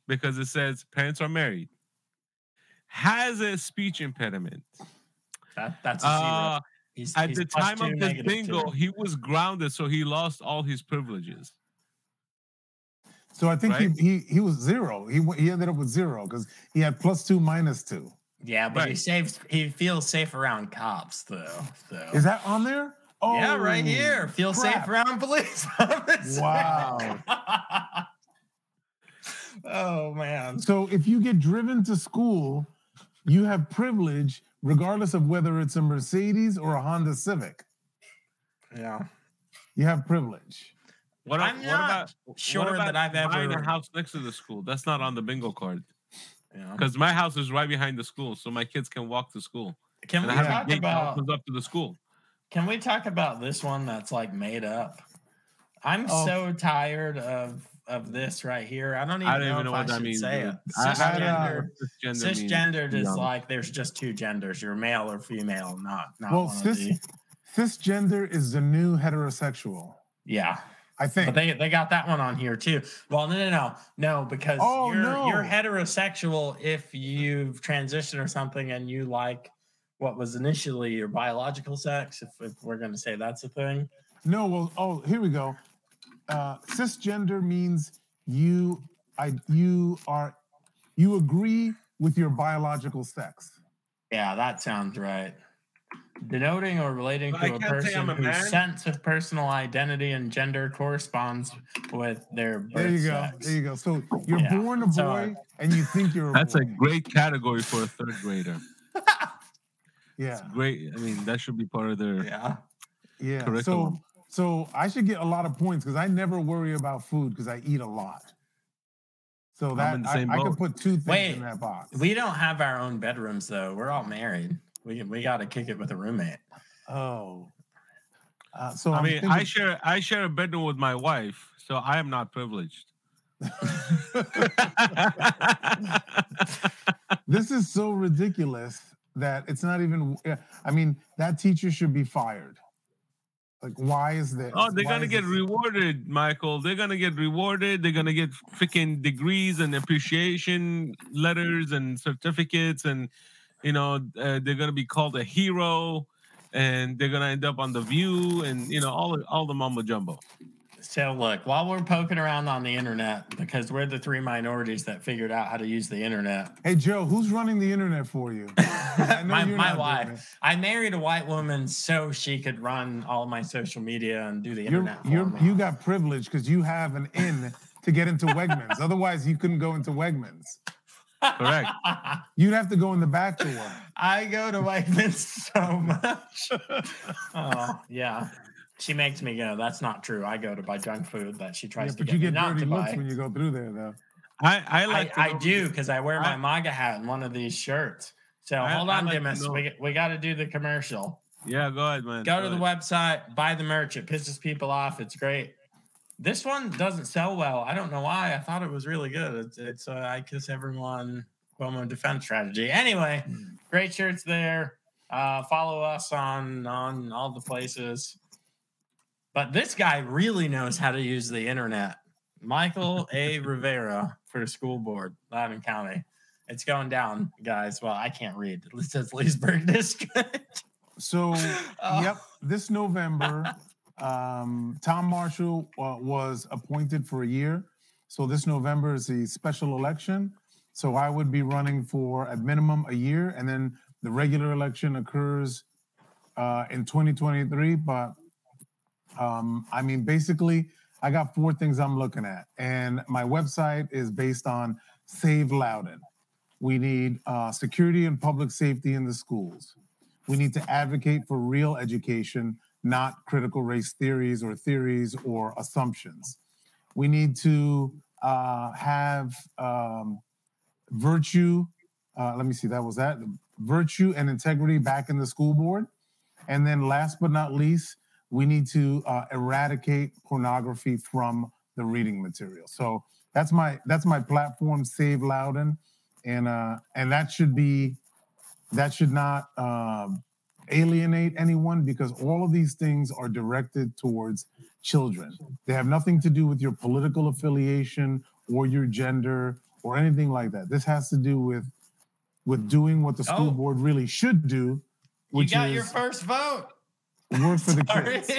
because it says parents are married, has a speech impediment. That, that's a zero. Uh, He's, at he's the time two, of the bingo, two. he was grounded, so he lost all his privileges. so I think Right? he, he he was zero. He he ended up with zero because he had plus two minus two. Yeah, but he saves. He feels safe around cops, though. So. Is that on there? Oh, yeah, right oh, here. Feel safe around police officers. Wow. oh man. So if you get driven to school, you have privilege regardless of whether it's a Mercedes or a Honda Civic. Yeah. You have privilege. What, I'm what not about sure what about that I've buying ever- a house next to the school? That's not on the bingo card Yeah. because my house is right behind the school, so my kids can walk to school. Can And we I have Yeah. a talk gate about? opens up to the school. Can we talk about this one that's like made up? I'm Oh. so tired of of this right here. I don't even, I don't know, even know if what I that should means. say dude. it. I- I don't Cisgender. what means, Cisgendered is honest. like there's just two genders. You're male or female, not not Well, one of cis, the. cisgender is the new heterosexual. Yeah, I think. but they they got that one on here too. Well, no, no, no, no, because Oh, you're no. you're heterosexual if you've transitioned or something and you like what was initially your biological sex. If, if we're going to say that's a thing, no, well, oh, here we go. Uh, cisgender means you, I, you are, you agree with your biological sex. yeah, that sounds right. Denoting or relating But to a person a whose sense of personal identity and gender corresponds with their birth There you go. sex. There you go. So you're Yeah, born a so, boy and you think you're a That's boy. a great category for a third grader. yeah. Great. I mean, that should be part of their. Yeah. Yeah. Curriculum. so I should get a lot of points because I never worry about food because I eat a lot. So I'm that in the I, same I can put two things Wait, in that box. We don't have our own bedrooms though. We're all married. We we got to kick it with a roommate. oh. Uh, so I I'm mean, I share I share a bedroom with my wife, so I am not privileged. this is so ridiculous that it's not even. I mean, that teacher should be fired. Like, why is this? oh, they're Why gonna get this- rewarded, Michael. They're gonna get rewarded. They're gonna get freaking degrees and appreciation letters and certificates, and you know uh, they're gonna be called a hero, and they're gonna end up on the View, and you know all all the mumbo jumbo. So look, while we're poking around on the internet, because we're the three minorities that figured out how to use the internet. Hey Joe, who's running the internet for you? My my wife. I married a white woman so she could run all my social media and do the You're, internet. for you're, me. you got privilege because you have an in to get into Wegmans. Otherwise, you couldn't go into Wegmans. Correct. You'd have to go in the back door. I go to Wegmans so much. oh yeah, she makes me go. That's not true. I go to buy junk food that she Yeah, tries to but get you me get not to looks buy. when you go through there, though. I I I, like to I do because I wear my I- MAGA hat in one of these shirts. So I- hold on, like Dimis. We, we got to do the commercial. Yeah, go ahead, man. Go to the website, buy the merch. It pisses people off. It's great. This one doesn't sell well. I don't know why. I thought it was really good. It's, it's uh, I kiss everyone Cuomo defense strategy. Anyway, great shirts there. Uh, follow us on on all the places. But this guy really knows how to use the internet. Michael A. Rivera for the school board, Loudoun County. It's going down, guys. Well, I can't read. It says Leesburg District. So, Oh. yep, this November, um, Tom Marshall uh, was appointed for a year. So this November is the special election. So I would be running for at minimum a year, and then the regular election occurs uh, in 2023. But um, I mean, basically, I got four things I'm looking at, and my website is based on Save Loudoun. We need uh, security and public safety in the schools. We need to advocate for real education, not critical race theories or theories or assumptions. We need to uh, have um, virtue. Uh, let me see, that was that virtue and integrity back in the school board. And then, last but not least, we need to uh, eradicate pornography from the reading material. So that's my that's my platform, Save Loudoun, and uh, and that should be that should not um, alienate anyone because all of these things are directed towards children. They have nothing to do with your political affiliation or your gender or anything like that. This has to do with with doing what the school Oh. board really should do, Which You got is your first vote. Work for the kids.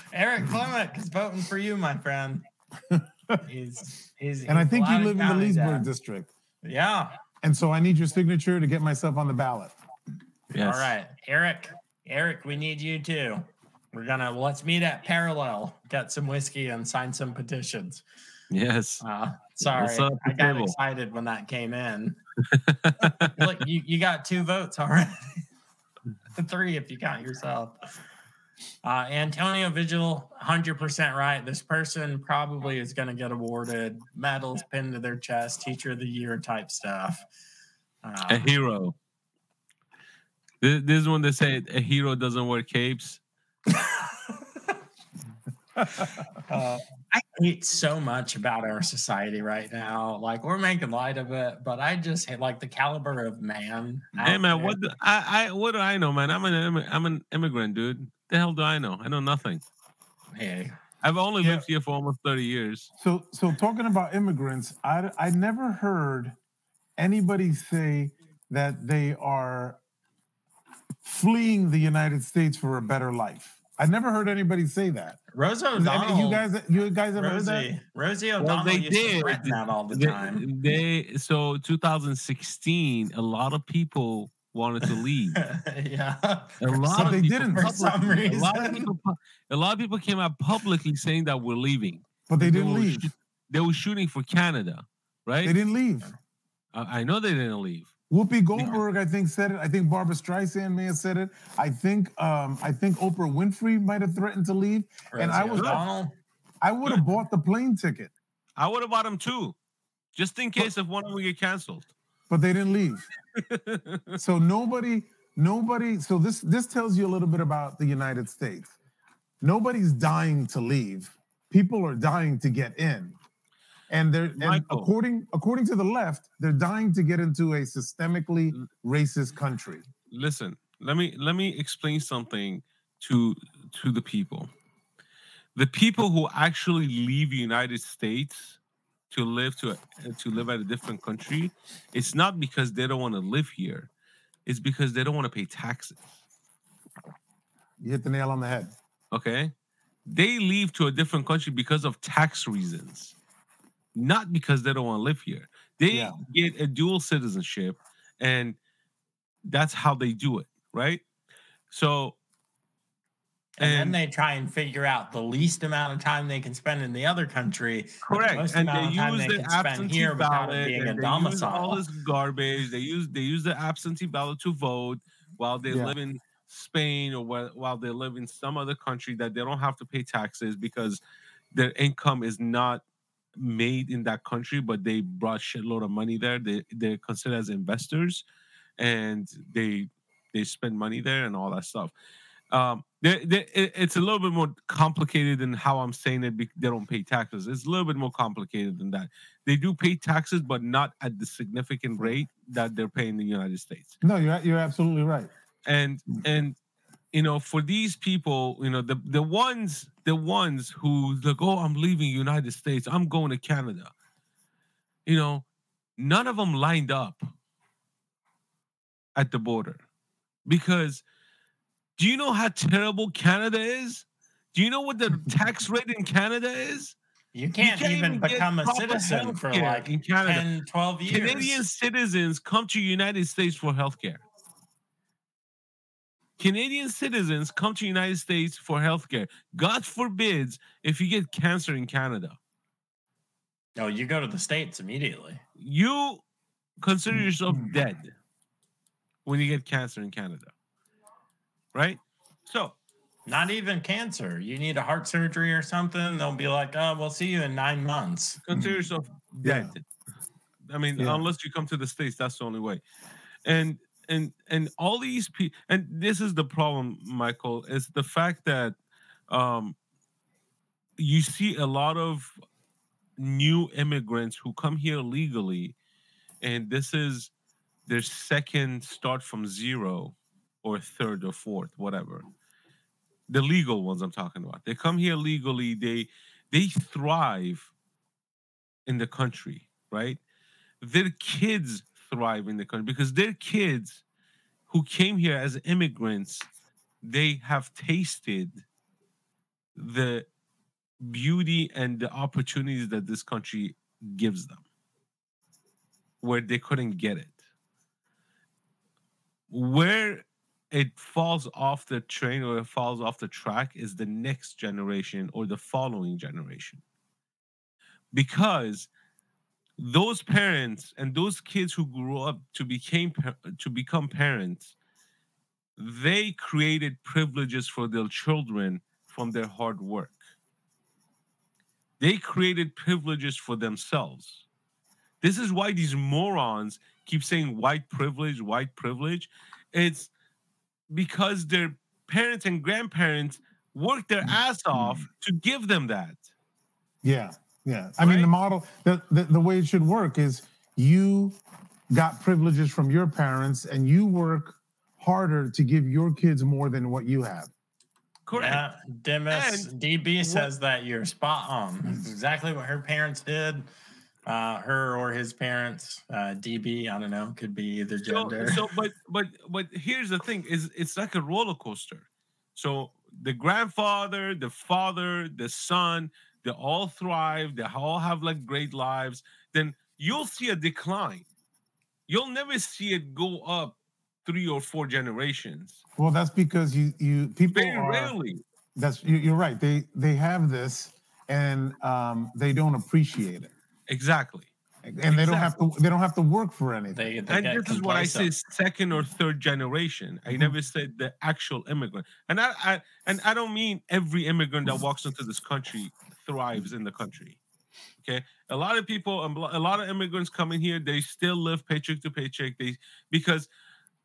Eric Clement is voting for you, my friend. He's, he's, And I think you live in the Leesburg dad. district. Yeah. And so I need your signature to get myself on the ballot. Yes. All right, Eric. Eric, we need you too. We're gonna let's meet at Parallel, get some whiskey, and sign some petitions. Yes. Uh, sorry, I got table? excited when that came in. Look, you, you got two votes already. Three if you count yourself. Uh, Antonio Vigil, 100% right. This person probably is going to get awarded medals pinned to their chest, teacher of the year type stuff. a Uh, hero. This, this is when they say a hero doesn't wear capes. uh, I hate so much about our society right now. Like we're making light of it, but I just hate like the caliber of man. Hey out man, there. what do, I, I what do I know, man? I'm an I'm an immigrant, dude. The hell do I know? I know nothing. Hey, I've only Yeah. lived here for almost 30 years. So, so talking about immigrants, I I never heard anybody say that they are fleeing the United States for a better life. I never heard anybody say that. Rose Is any- O'Donnell. you guys, you guys ever heard that? Rosie, Rosie Well, O'Donnell they used to did. threaten that all the They, time. they so 2016, a lot of people wanted to leave. yeah, A lot some- of they people didn't. for some publicly- a lot of people, a lot of people came out publicly saying that we're leaving. But they didn't were leave. shoo- they were shooting for Canada, right? They didn't leave. I, I know they didn't leave. Whoopi Goldberg, I think, said it. I think Barbara Streisand may have said it. I think, um, I think Oprah Winfrey might have threatened to leave. And I Rosie was- O'Donnell. I would have bought the plane ticket, I would have bought them too, just in case if one of them get canceled. but they didn't leave. so nobody nobody so this this tells you a little bit about the united states nobody's dying to leave people are dying to get in and they're and according according to the left they're dying to get into a systemically racist country Listen, let me let me explain something to to the people. The people who actually leave the United States to live to to live at a different country, it's not because they don't want to live here. It's because they don't want to pay taxes. you hit the nail on the head Okay. They leave to a different country because of tax reasons, not because they don't want to live here. They Yeah. get a dual citizenship, and that's how they do it, right? So, And, then they try and figure out the least amount of time they can spend in the other country. the correct, most and amount they of time use they the can spend absentee here without it ballot, being a and use all this garbage. They use they use the absentee ballot to vote while they Yeah. live in Spain or while, while they live in some other country that they don't have to pay taxes because their income is not made in that country, but they brought shitload of money there. They they're considered as investors, and they they spend money there and all that stuff. Um, they, they, it's a little bit more complicated than how I'm saying it. They don't pay taxes. It's a little bit more complicated than that. They do pay taxes, but not at the significant rate that they're paying in the United States no you're you're absolutely right and and you know for these people you know the the ones the ones who like oh i'm leaving united states. I'm going to canada. You know none of them lined up at the border because do you know how terrible canada is? Do you know what the tax rate in canada is? You can't, even, get become a citizen for like in canada. 10, 12 years. canadian citizens come to united states for healthcare Canadian citizens come to United States for healthcare. God forbids if you get cancer in Canada. Oh, you go to the states immediately. You consider yourself Mhm. dead when you get cancer in Canada. Right? So, Not even cancer. You need a heart surgery or something. They'll be like, "Oh, we'll see you in nine months." consider yourself Yeah. dead. I mean, Yeah. unless you come to the states, that's the only way. And and and all these people, and this is the problem, Michael, is the fact that um, you see a lot of new immigrants who come here legally, and this is their second start from zero, or third or fourth, whatever. The legal ones I'm talking about. They come here legally. They they thrive in the country, right? Their kids thrive in the country because their kids who came here as immigrants, they have tasted the beauty and the opportunities that this country gives them where they couldn't get it. Where it falls off the train or it falls off the track is the next generation or the following generation because those parents and those kids who grew up to became to become parents they created privileges for their children from their hard work. They created privileges for themselves. This is why these morons keep saying white privilege white privilege. It's because their parents and grandparents worked their ass off mm-hmm. to give them that. Yeah, yeah. I mean, the model, the, the the way it should work is you got privileges from your parents, and you work harder to give your kids more than what you have. correct Yeah, Dimis And DB what- says that you're spot on. That's exactly what her parents did. Uh, her or his parents. Uh, DB, I don't know, could be either so, gender. so but but but here's the thing is it's like a roller coaster so the grandfather the father the son they all thrive they all have like great lives then you'll see a decline you'll never see it go up three or four generations Well, that's because you you people very are. rarely That's you, you're right. They they have this, and um, they don't appreciate it, exactly and they don't have to. They don't have to work for anything. they, they and this is what I say second or third generation. I Mhm. never said the actual immigrant. And I, I and I don't mean every immigrant that walks into this country thrives in the country. Okay. A lot of people, a lot of immigrants come in here, they still live paycheck to paycheck. They because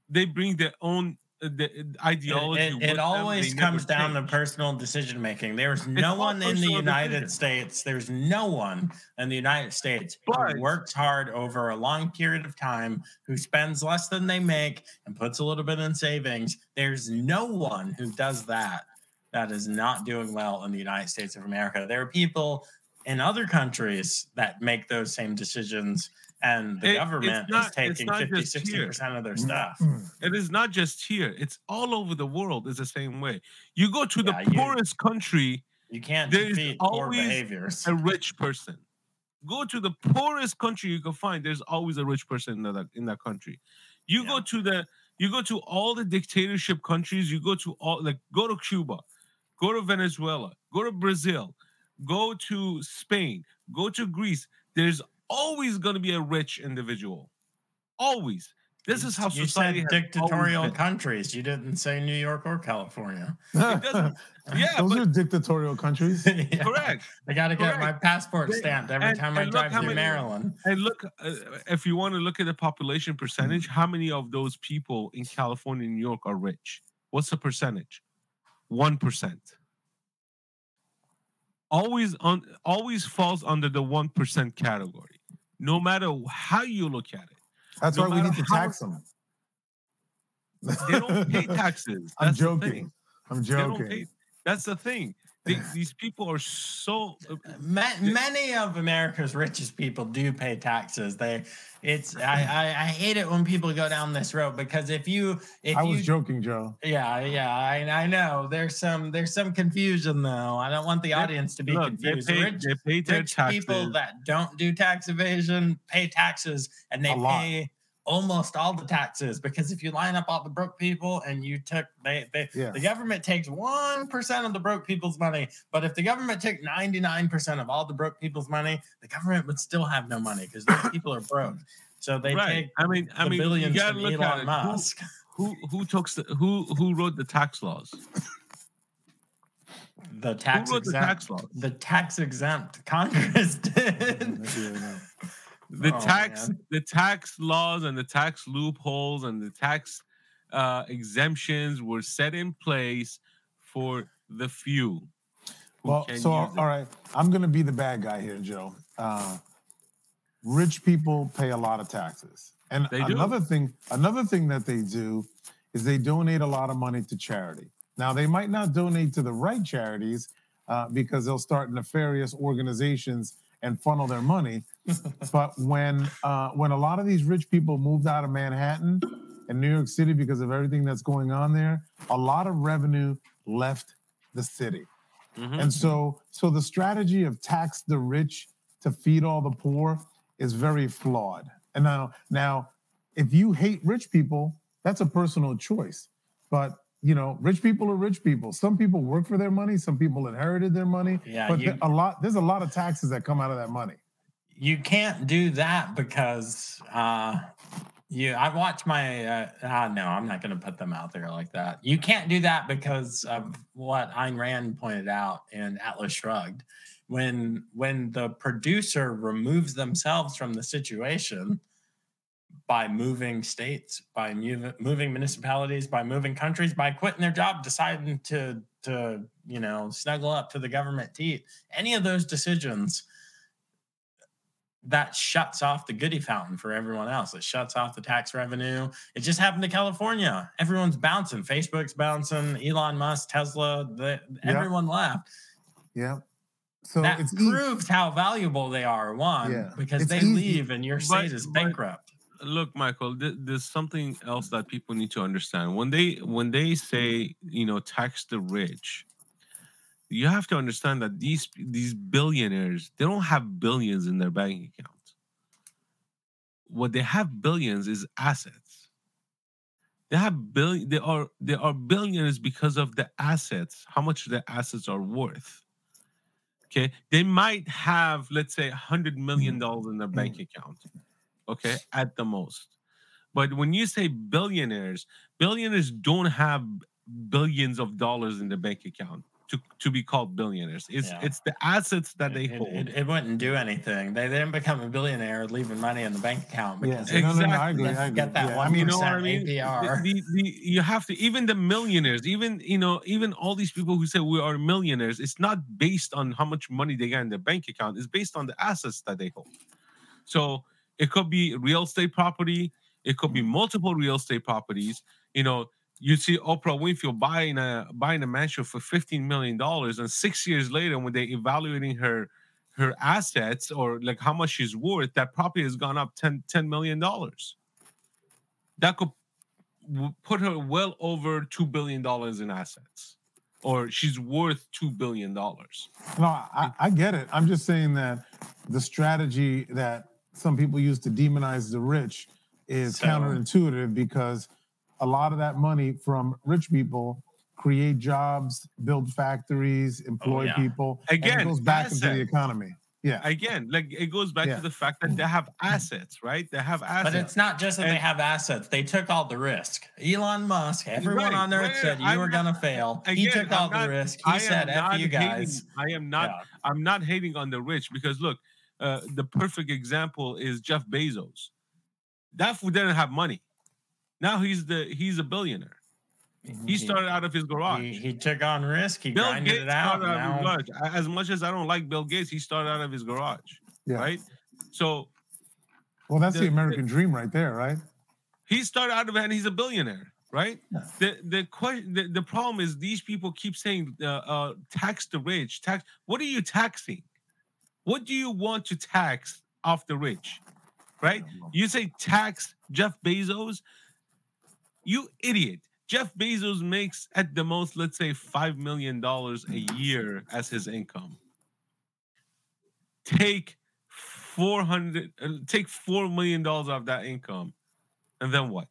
they bring their own uh, the ideology. It, with it always comes down to change. personal decision making. There's no all one in the United decision. States. There's no one in the United States But- who works hard over a long period of time, who spends less than they make and puts a little bit in savings. There's no one who does that that is not doing well in the United States of America. There are people in other countries that make those same decisions, and the It- government not- is taking not 50, 60% of their Mm. stuff. It is not just here; it's all over the world. It's the same way. You go to Yeah, the you- poorest country, You can't There's defeat poor always behaviors. a rich person. Go to the poorest country you can find. There's always a rich person in that in that country. You go to the you go to all the dictatorship countries. You go to all like go to Cuba, go to Venezuela, go to Brazil, go to Spain, go to Greece. There's always going to be a rich individual. Always. This is how you society said has dictatorial countries. You didn't say New York or California. doesn't- Yeah, those but- are dictatorial countries. Yeah. Correct. I got to get my passport stamped every and- time I and look drive through many- Maryland. And look, uh, if you want to look at the population percentage, how many of those people in California and New York are rich? What's the percentage? One percent. Always on, always falls under the one percent category, no matter how you look at it. That's No why we need to how- tax them. They don't pay taxes. I'm That's the joking. I'm joking. That's the thing. They, these people are so. uh, Ma- many of America's richest people do pay taxes. They, it's I, I, I hate it when people go down this road because if you if I you was joking, Joe. yeah yeah I, I know there's some there's some confusion though. I don't want the They- audience to be Look, they confused. pay, Rich- they pay their rich taxes. people that don't do tax evasion pay taxes and they A lot. pay almost all the taxes because if you line up all the broke people and you took they, they Yeah. the government takes 1% of the broke people's money but if the government took 99% of all the broke people's money the government would still have no money because those people are broke so they right. take I mean, I the mean, you gotta look Elon at it. Who- Musk Who who took the, who who wrote the tax laws? the tax who wrote the exempt tax laws? the tax exempt Congress did the Oh, tax man. the tax laws and the tax loopholes and the tax uh, exemptions were set in place for the few. Well, so all it. right, I'm going to be the bad guy here, Joe. Uh, rich people pay a lot of taxes, and another thing, another thing that they do is they donate a lot of money to charity. Now, they might not donate to the right charities uh, because they'll start nefarious organizations and funnel their money. But when uh, when a lot of these rich people moved out of Manhattan and New York City because of everything that's going on there, a lot of revenue left the city. Mhm. And so, so the strategy of tax the rich to feed all the poor is very flawed. And now, now, if you hate rich people, that's a personal choice. But you know, rich people are rich people. Some people work for their money. Some people inherited their money. Yeah, but you- a lot. There's a lot of taxes that come out of that money. You can't do that because uh you i watch my uh, uh no i'm not going to put them out there like that. You can't do that because of what Ayn Rand pointed out in atlas shrugged. When when the producer removes themselves from the situation by moving states by mov- moving municipalities by moving countries by quitting their job deciding to to you know snuggle up to the government teat any of those decisions that shuts off the goody fountain for everyone else. It shuts off the tax revenue. It just happened to California. Everyone's bouncing. Facebook's bouncing. Elon Musk, Tesla, the, Yeah. everyone left. Yeah. So that it's ea- proves how valuable they are. One, Yeah. because It's they easy. leave and your state But- is but- bankrupt. look michael th- there's something else that people need to understand when they when they say you know tax the rich you have to understand that these these billionaires they don't have billions in their bank account what they have billions is assets. They have billion they are they are billionaires because of the assets how much the assets are worth. Okay? They might have let's say 100 million mm. dollars in their mm. bank account okay, at the most. But when you say billionaires, billionaires don't have billions of dollars in the bank account to, to be called billionaires. It's Yeah. it's the assets that they it, hold. it, it wouldn't do anything. They, they didn't become a billionaire leaving money in the bank account Yeah. because No, no, no, I Exactly. agree. I agree. get that Yeah, one I mean, you know what I mean? APR. The, the, the, you have to even the millionaires, even you know, even all these people who say we are millionaires, it's not based on how much money they get in their bank account. It's based on the assets that they hold. So it could be real estate property, it could be mm. multiple real estate properties. You know, you see Oprah Winfrey buying a buying a mansion for fifteen million dollars, and six years later, when they're evaluating her her assets or like how much she's worth, that property has gone up 10, 10 million dollars. That could put her well over two billion dollars in assets, or she's worth two billion dollars. No, I, I get it. I'm just saying that the strategy that some people use to demonize the rich is So- counterintuitive because a lot of that money from rich people create jobs, build factories, employ yeah. people. and Again, it goes back into the economy. Yeah. Again, like it goes back Yeah. to the fact that they have assets, right? They have assets. But it's not just that they have assets. They took all the risk. Elon Musk, everyone Right, on there right, said you I'm were going to fail. he took all I'm the not- risk. He am said, F not you hating- guys. I am not. Yeah. I'm not hating on the rich because look, uh, the perfect example is Jeff Bezos. That fool didn't have money. Now he's the he's a billionaire. He started out of his garage. He, he took on risk. He Bill grinded Gates it out. out Now. As much as I don't like Bill Gates, he started out of his garage, Yeah. right? So Well, that's the, the- American dream right there, right? he started out of it and he's a billionaire right Yeah. the the question the, the problem is these people keep saying uh, uh tax the rich tax what are you taxing what do you want to tax off the rich right you say tax jeff bezos you idiot jeff bezos makes at the most let's say five million dollars a year as his income take 400 uh, take 4 million dollars off that income And then what?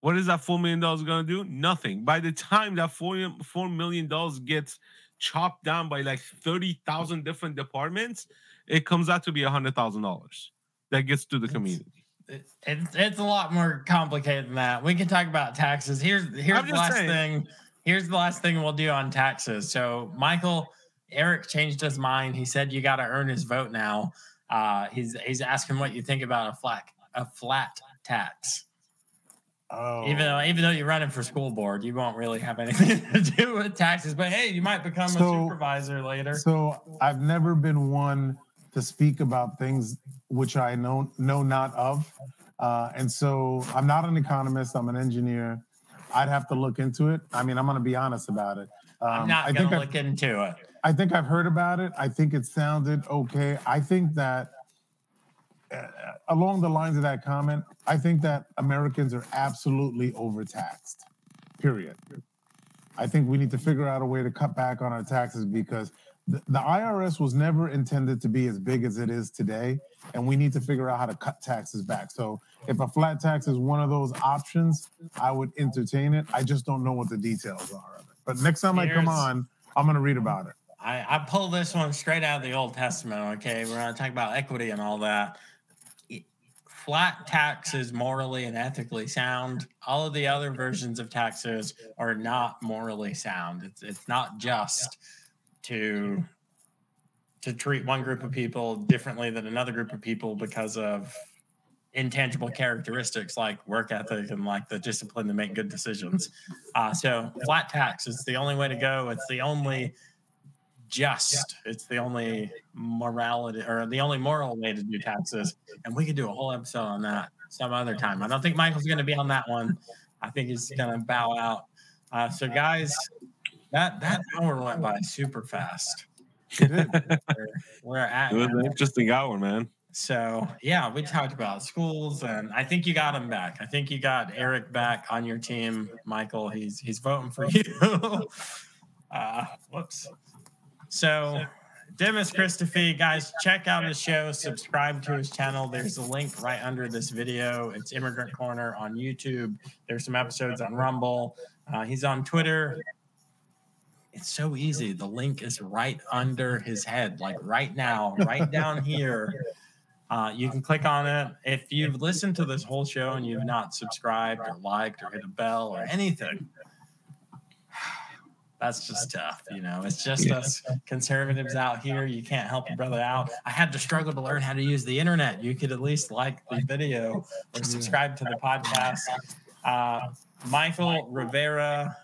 What is that four million dollars going to do? Nothing. By the time that four four million dollars gets chopped down by like thirty thousand different departments, it comes out to be a hundred thousand dollars that gets to the community. It's, it's a lot more complicated than that. We can talk about taxes. Here's here's the last saying. thing. Here's the last thing we'll do on taxes. So Michael, Eric changed his mind. He said you got to earn his vote now. Uh, he's he's asking what you think about a flat a flat tax. Oh, Even though even though you're running for school board, you won't really have anything to do with taxes. But hey, you might become So- a supervisor later. So I've never been one to speak about things which I know know not of, uh, and so I'm not an economist. I'm an engineer. I'd have to look into it. I mean, I'm going to be honest about it. Um, I'm not gonna think I've- look into it. I think I've heard about it. I think it sounded okay. I think that uh, along the lines of that comment, I think that Americans are absolutely overtaxed. Period. I think we need to figure out a way to cut back on our taxes because the, the IRS was never intended to be as big as it is today, and we need to figure out how to cut taxes back. So, if a flat tax is one of those options, I would entertain it. I just don't know what the details are of it. But next time I come on, I'm going to read about it. I, I pulled this one straight out of the Old Testament. Okay, we're going to talk about equity and all that. Flat tax is morally and ethically sound. All of the other versions of taxes are not morally sound. It's it's not just to to treat one group of people differently than another group of people because of intangible characteristics like work ethic and like the discipline to make good decisions. Uh, so flat tax is the only way to go. It's the only just. It's the only morality or the only moral way to do taxes. And we could do a whole episode on that some other time. I don't think Michael's going to be on that one. I think he's going to bow out. Uh, so, guys, that that hour went by super fast. We're, we're at It was an interesting hour, man. so yeah, we talked about schools, and I think you got him back. I think you got Eric back on your team, Michael. He's he's voting for you. uh, whoops. So, Dimis Christophe, guys, check out his show. Subscribe to his channel. There's a link right under this video. It's Immigrant Corner on YouTube. There's some episodes on Rumble. Uh, he's on Twitter. It's so easy. The link is right under his head, like right now, right down here. Uh, you can click on it. If you've listened to this whole show and you've not subscribed or liked or hit a bell or anything, that's just tough. You know, it's just us conservatives out here. You can't help a brother out. I had to struggle to learn how to use the internet. You could at least like the video or subscribe to the podcast. Uh, Michael Rivera,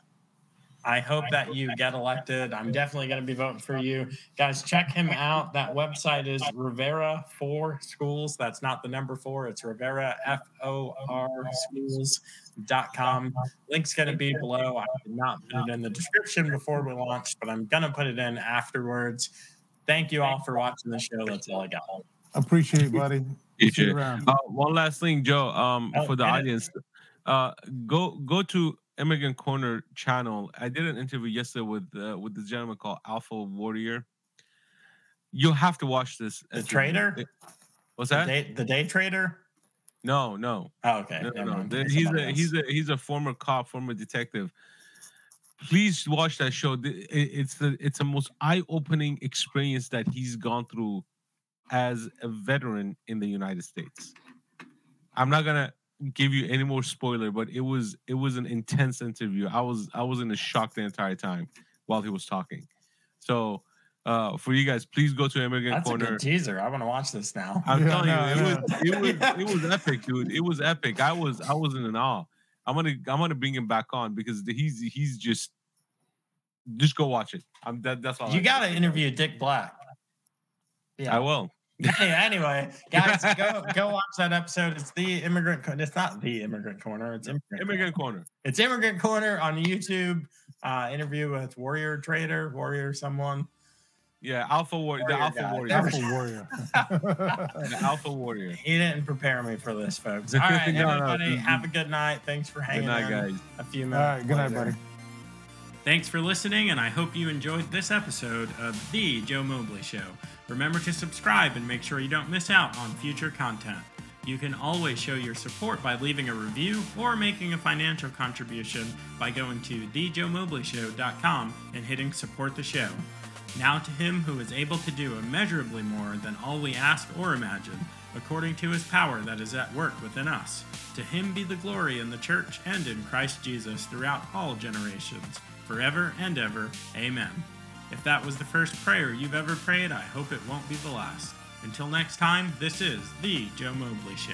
I hope that you get elected. I'm definitely going to be voting for you. Guys, check him out. That website is Rivera for Schools. That's not the number four, it's Rivera, F O R schools.com. Link's going to be below. I did not put it in the description before we launched, but I'm going to put it in afterwards. Thank you all for watching the show. That's all I got. Appreciate it, buddy. Appreciate you it. Uh, one last thing, Joe. Um, Oh, for the audience, uh, go go to Immigrant Corner channel. I did an interview yesterday with uh, with this gentleman called Alpha Warrior. You'll have to watch this. The trader? It- What's The that? day, the day trader? No, no, Oh, okay. no, no. The- He's a else. he's a he's a former cop, former detective. Please watch that show. It's the it's the most eye opening experience that he's gone through as a veteran in the United States. I'm not gonna give you any more spoiler, but it was it was an intense interview. I was I was in a shock the entire time while he was talking. So uh for you guys, please go to Immigrant That's a Corner. good teaser. I want to watch this now. I'm Yeah, telling no, you, no. it was it was it was epic, dude. It was epic. I was I was in an awe. I'm gonna I'm gonna bring him back on because he's he's just just go watch it. I'm that that's all. You I- got to interview Dick Black. Yeah, I will. Hey, anyway, guys, go go watch that episode. It's the immigrant. Co- It's not the immigrant corner. It's immigrant. Immigrant Corner. It's immigrant corner on YouTube. Uh, interview with Warrior Trader, Warrior someone. Yeah, Alpha Warrior, the Alpha guy. Warrior, Alpha Warrior. the Alpha Warrior. He didn't prepare me for this, folks. All right, No, no, everybody, you- have a good night. Thanks for hanging. Good hanging night, in guys. a few minutes. right. Good night, buddy. Thanks for listening, and I hope you enjoyed this episode of The Joe Mobley Show. Remember to subscribe and make sure you don't miss out on future content. You can always show your support by leaving a review or making a financial contribution by going to thejoemobleyshow.com and hitting support the show. Now to him who is able to do immeasurably more than all we ask or imagine, according to his power that is at work within us. To him be the glory in the church and in Christ Jesus throughout all generations, forever and ever. Amen. If that was the first prayer you've ever prayed, I hope it won't be the last. Until next time, this is The Joe Mobley Show.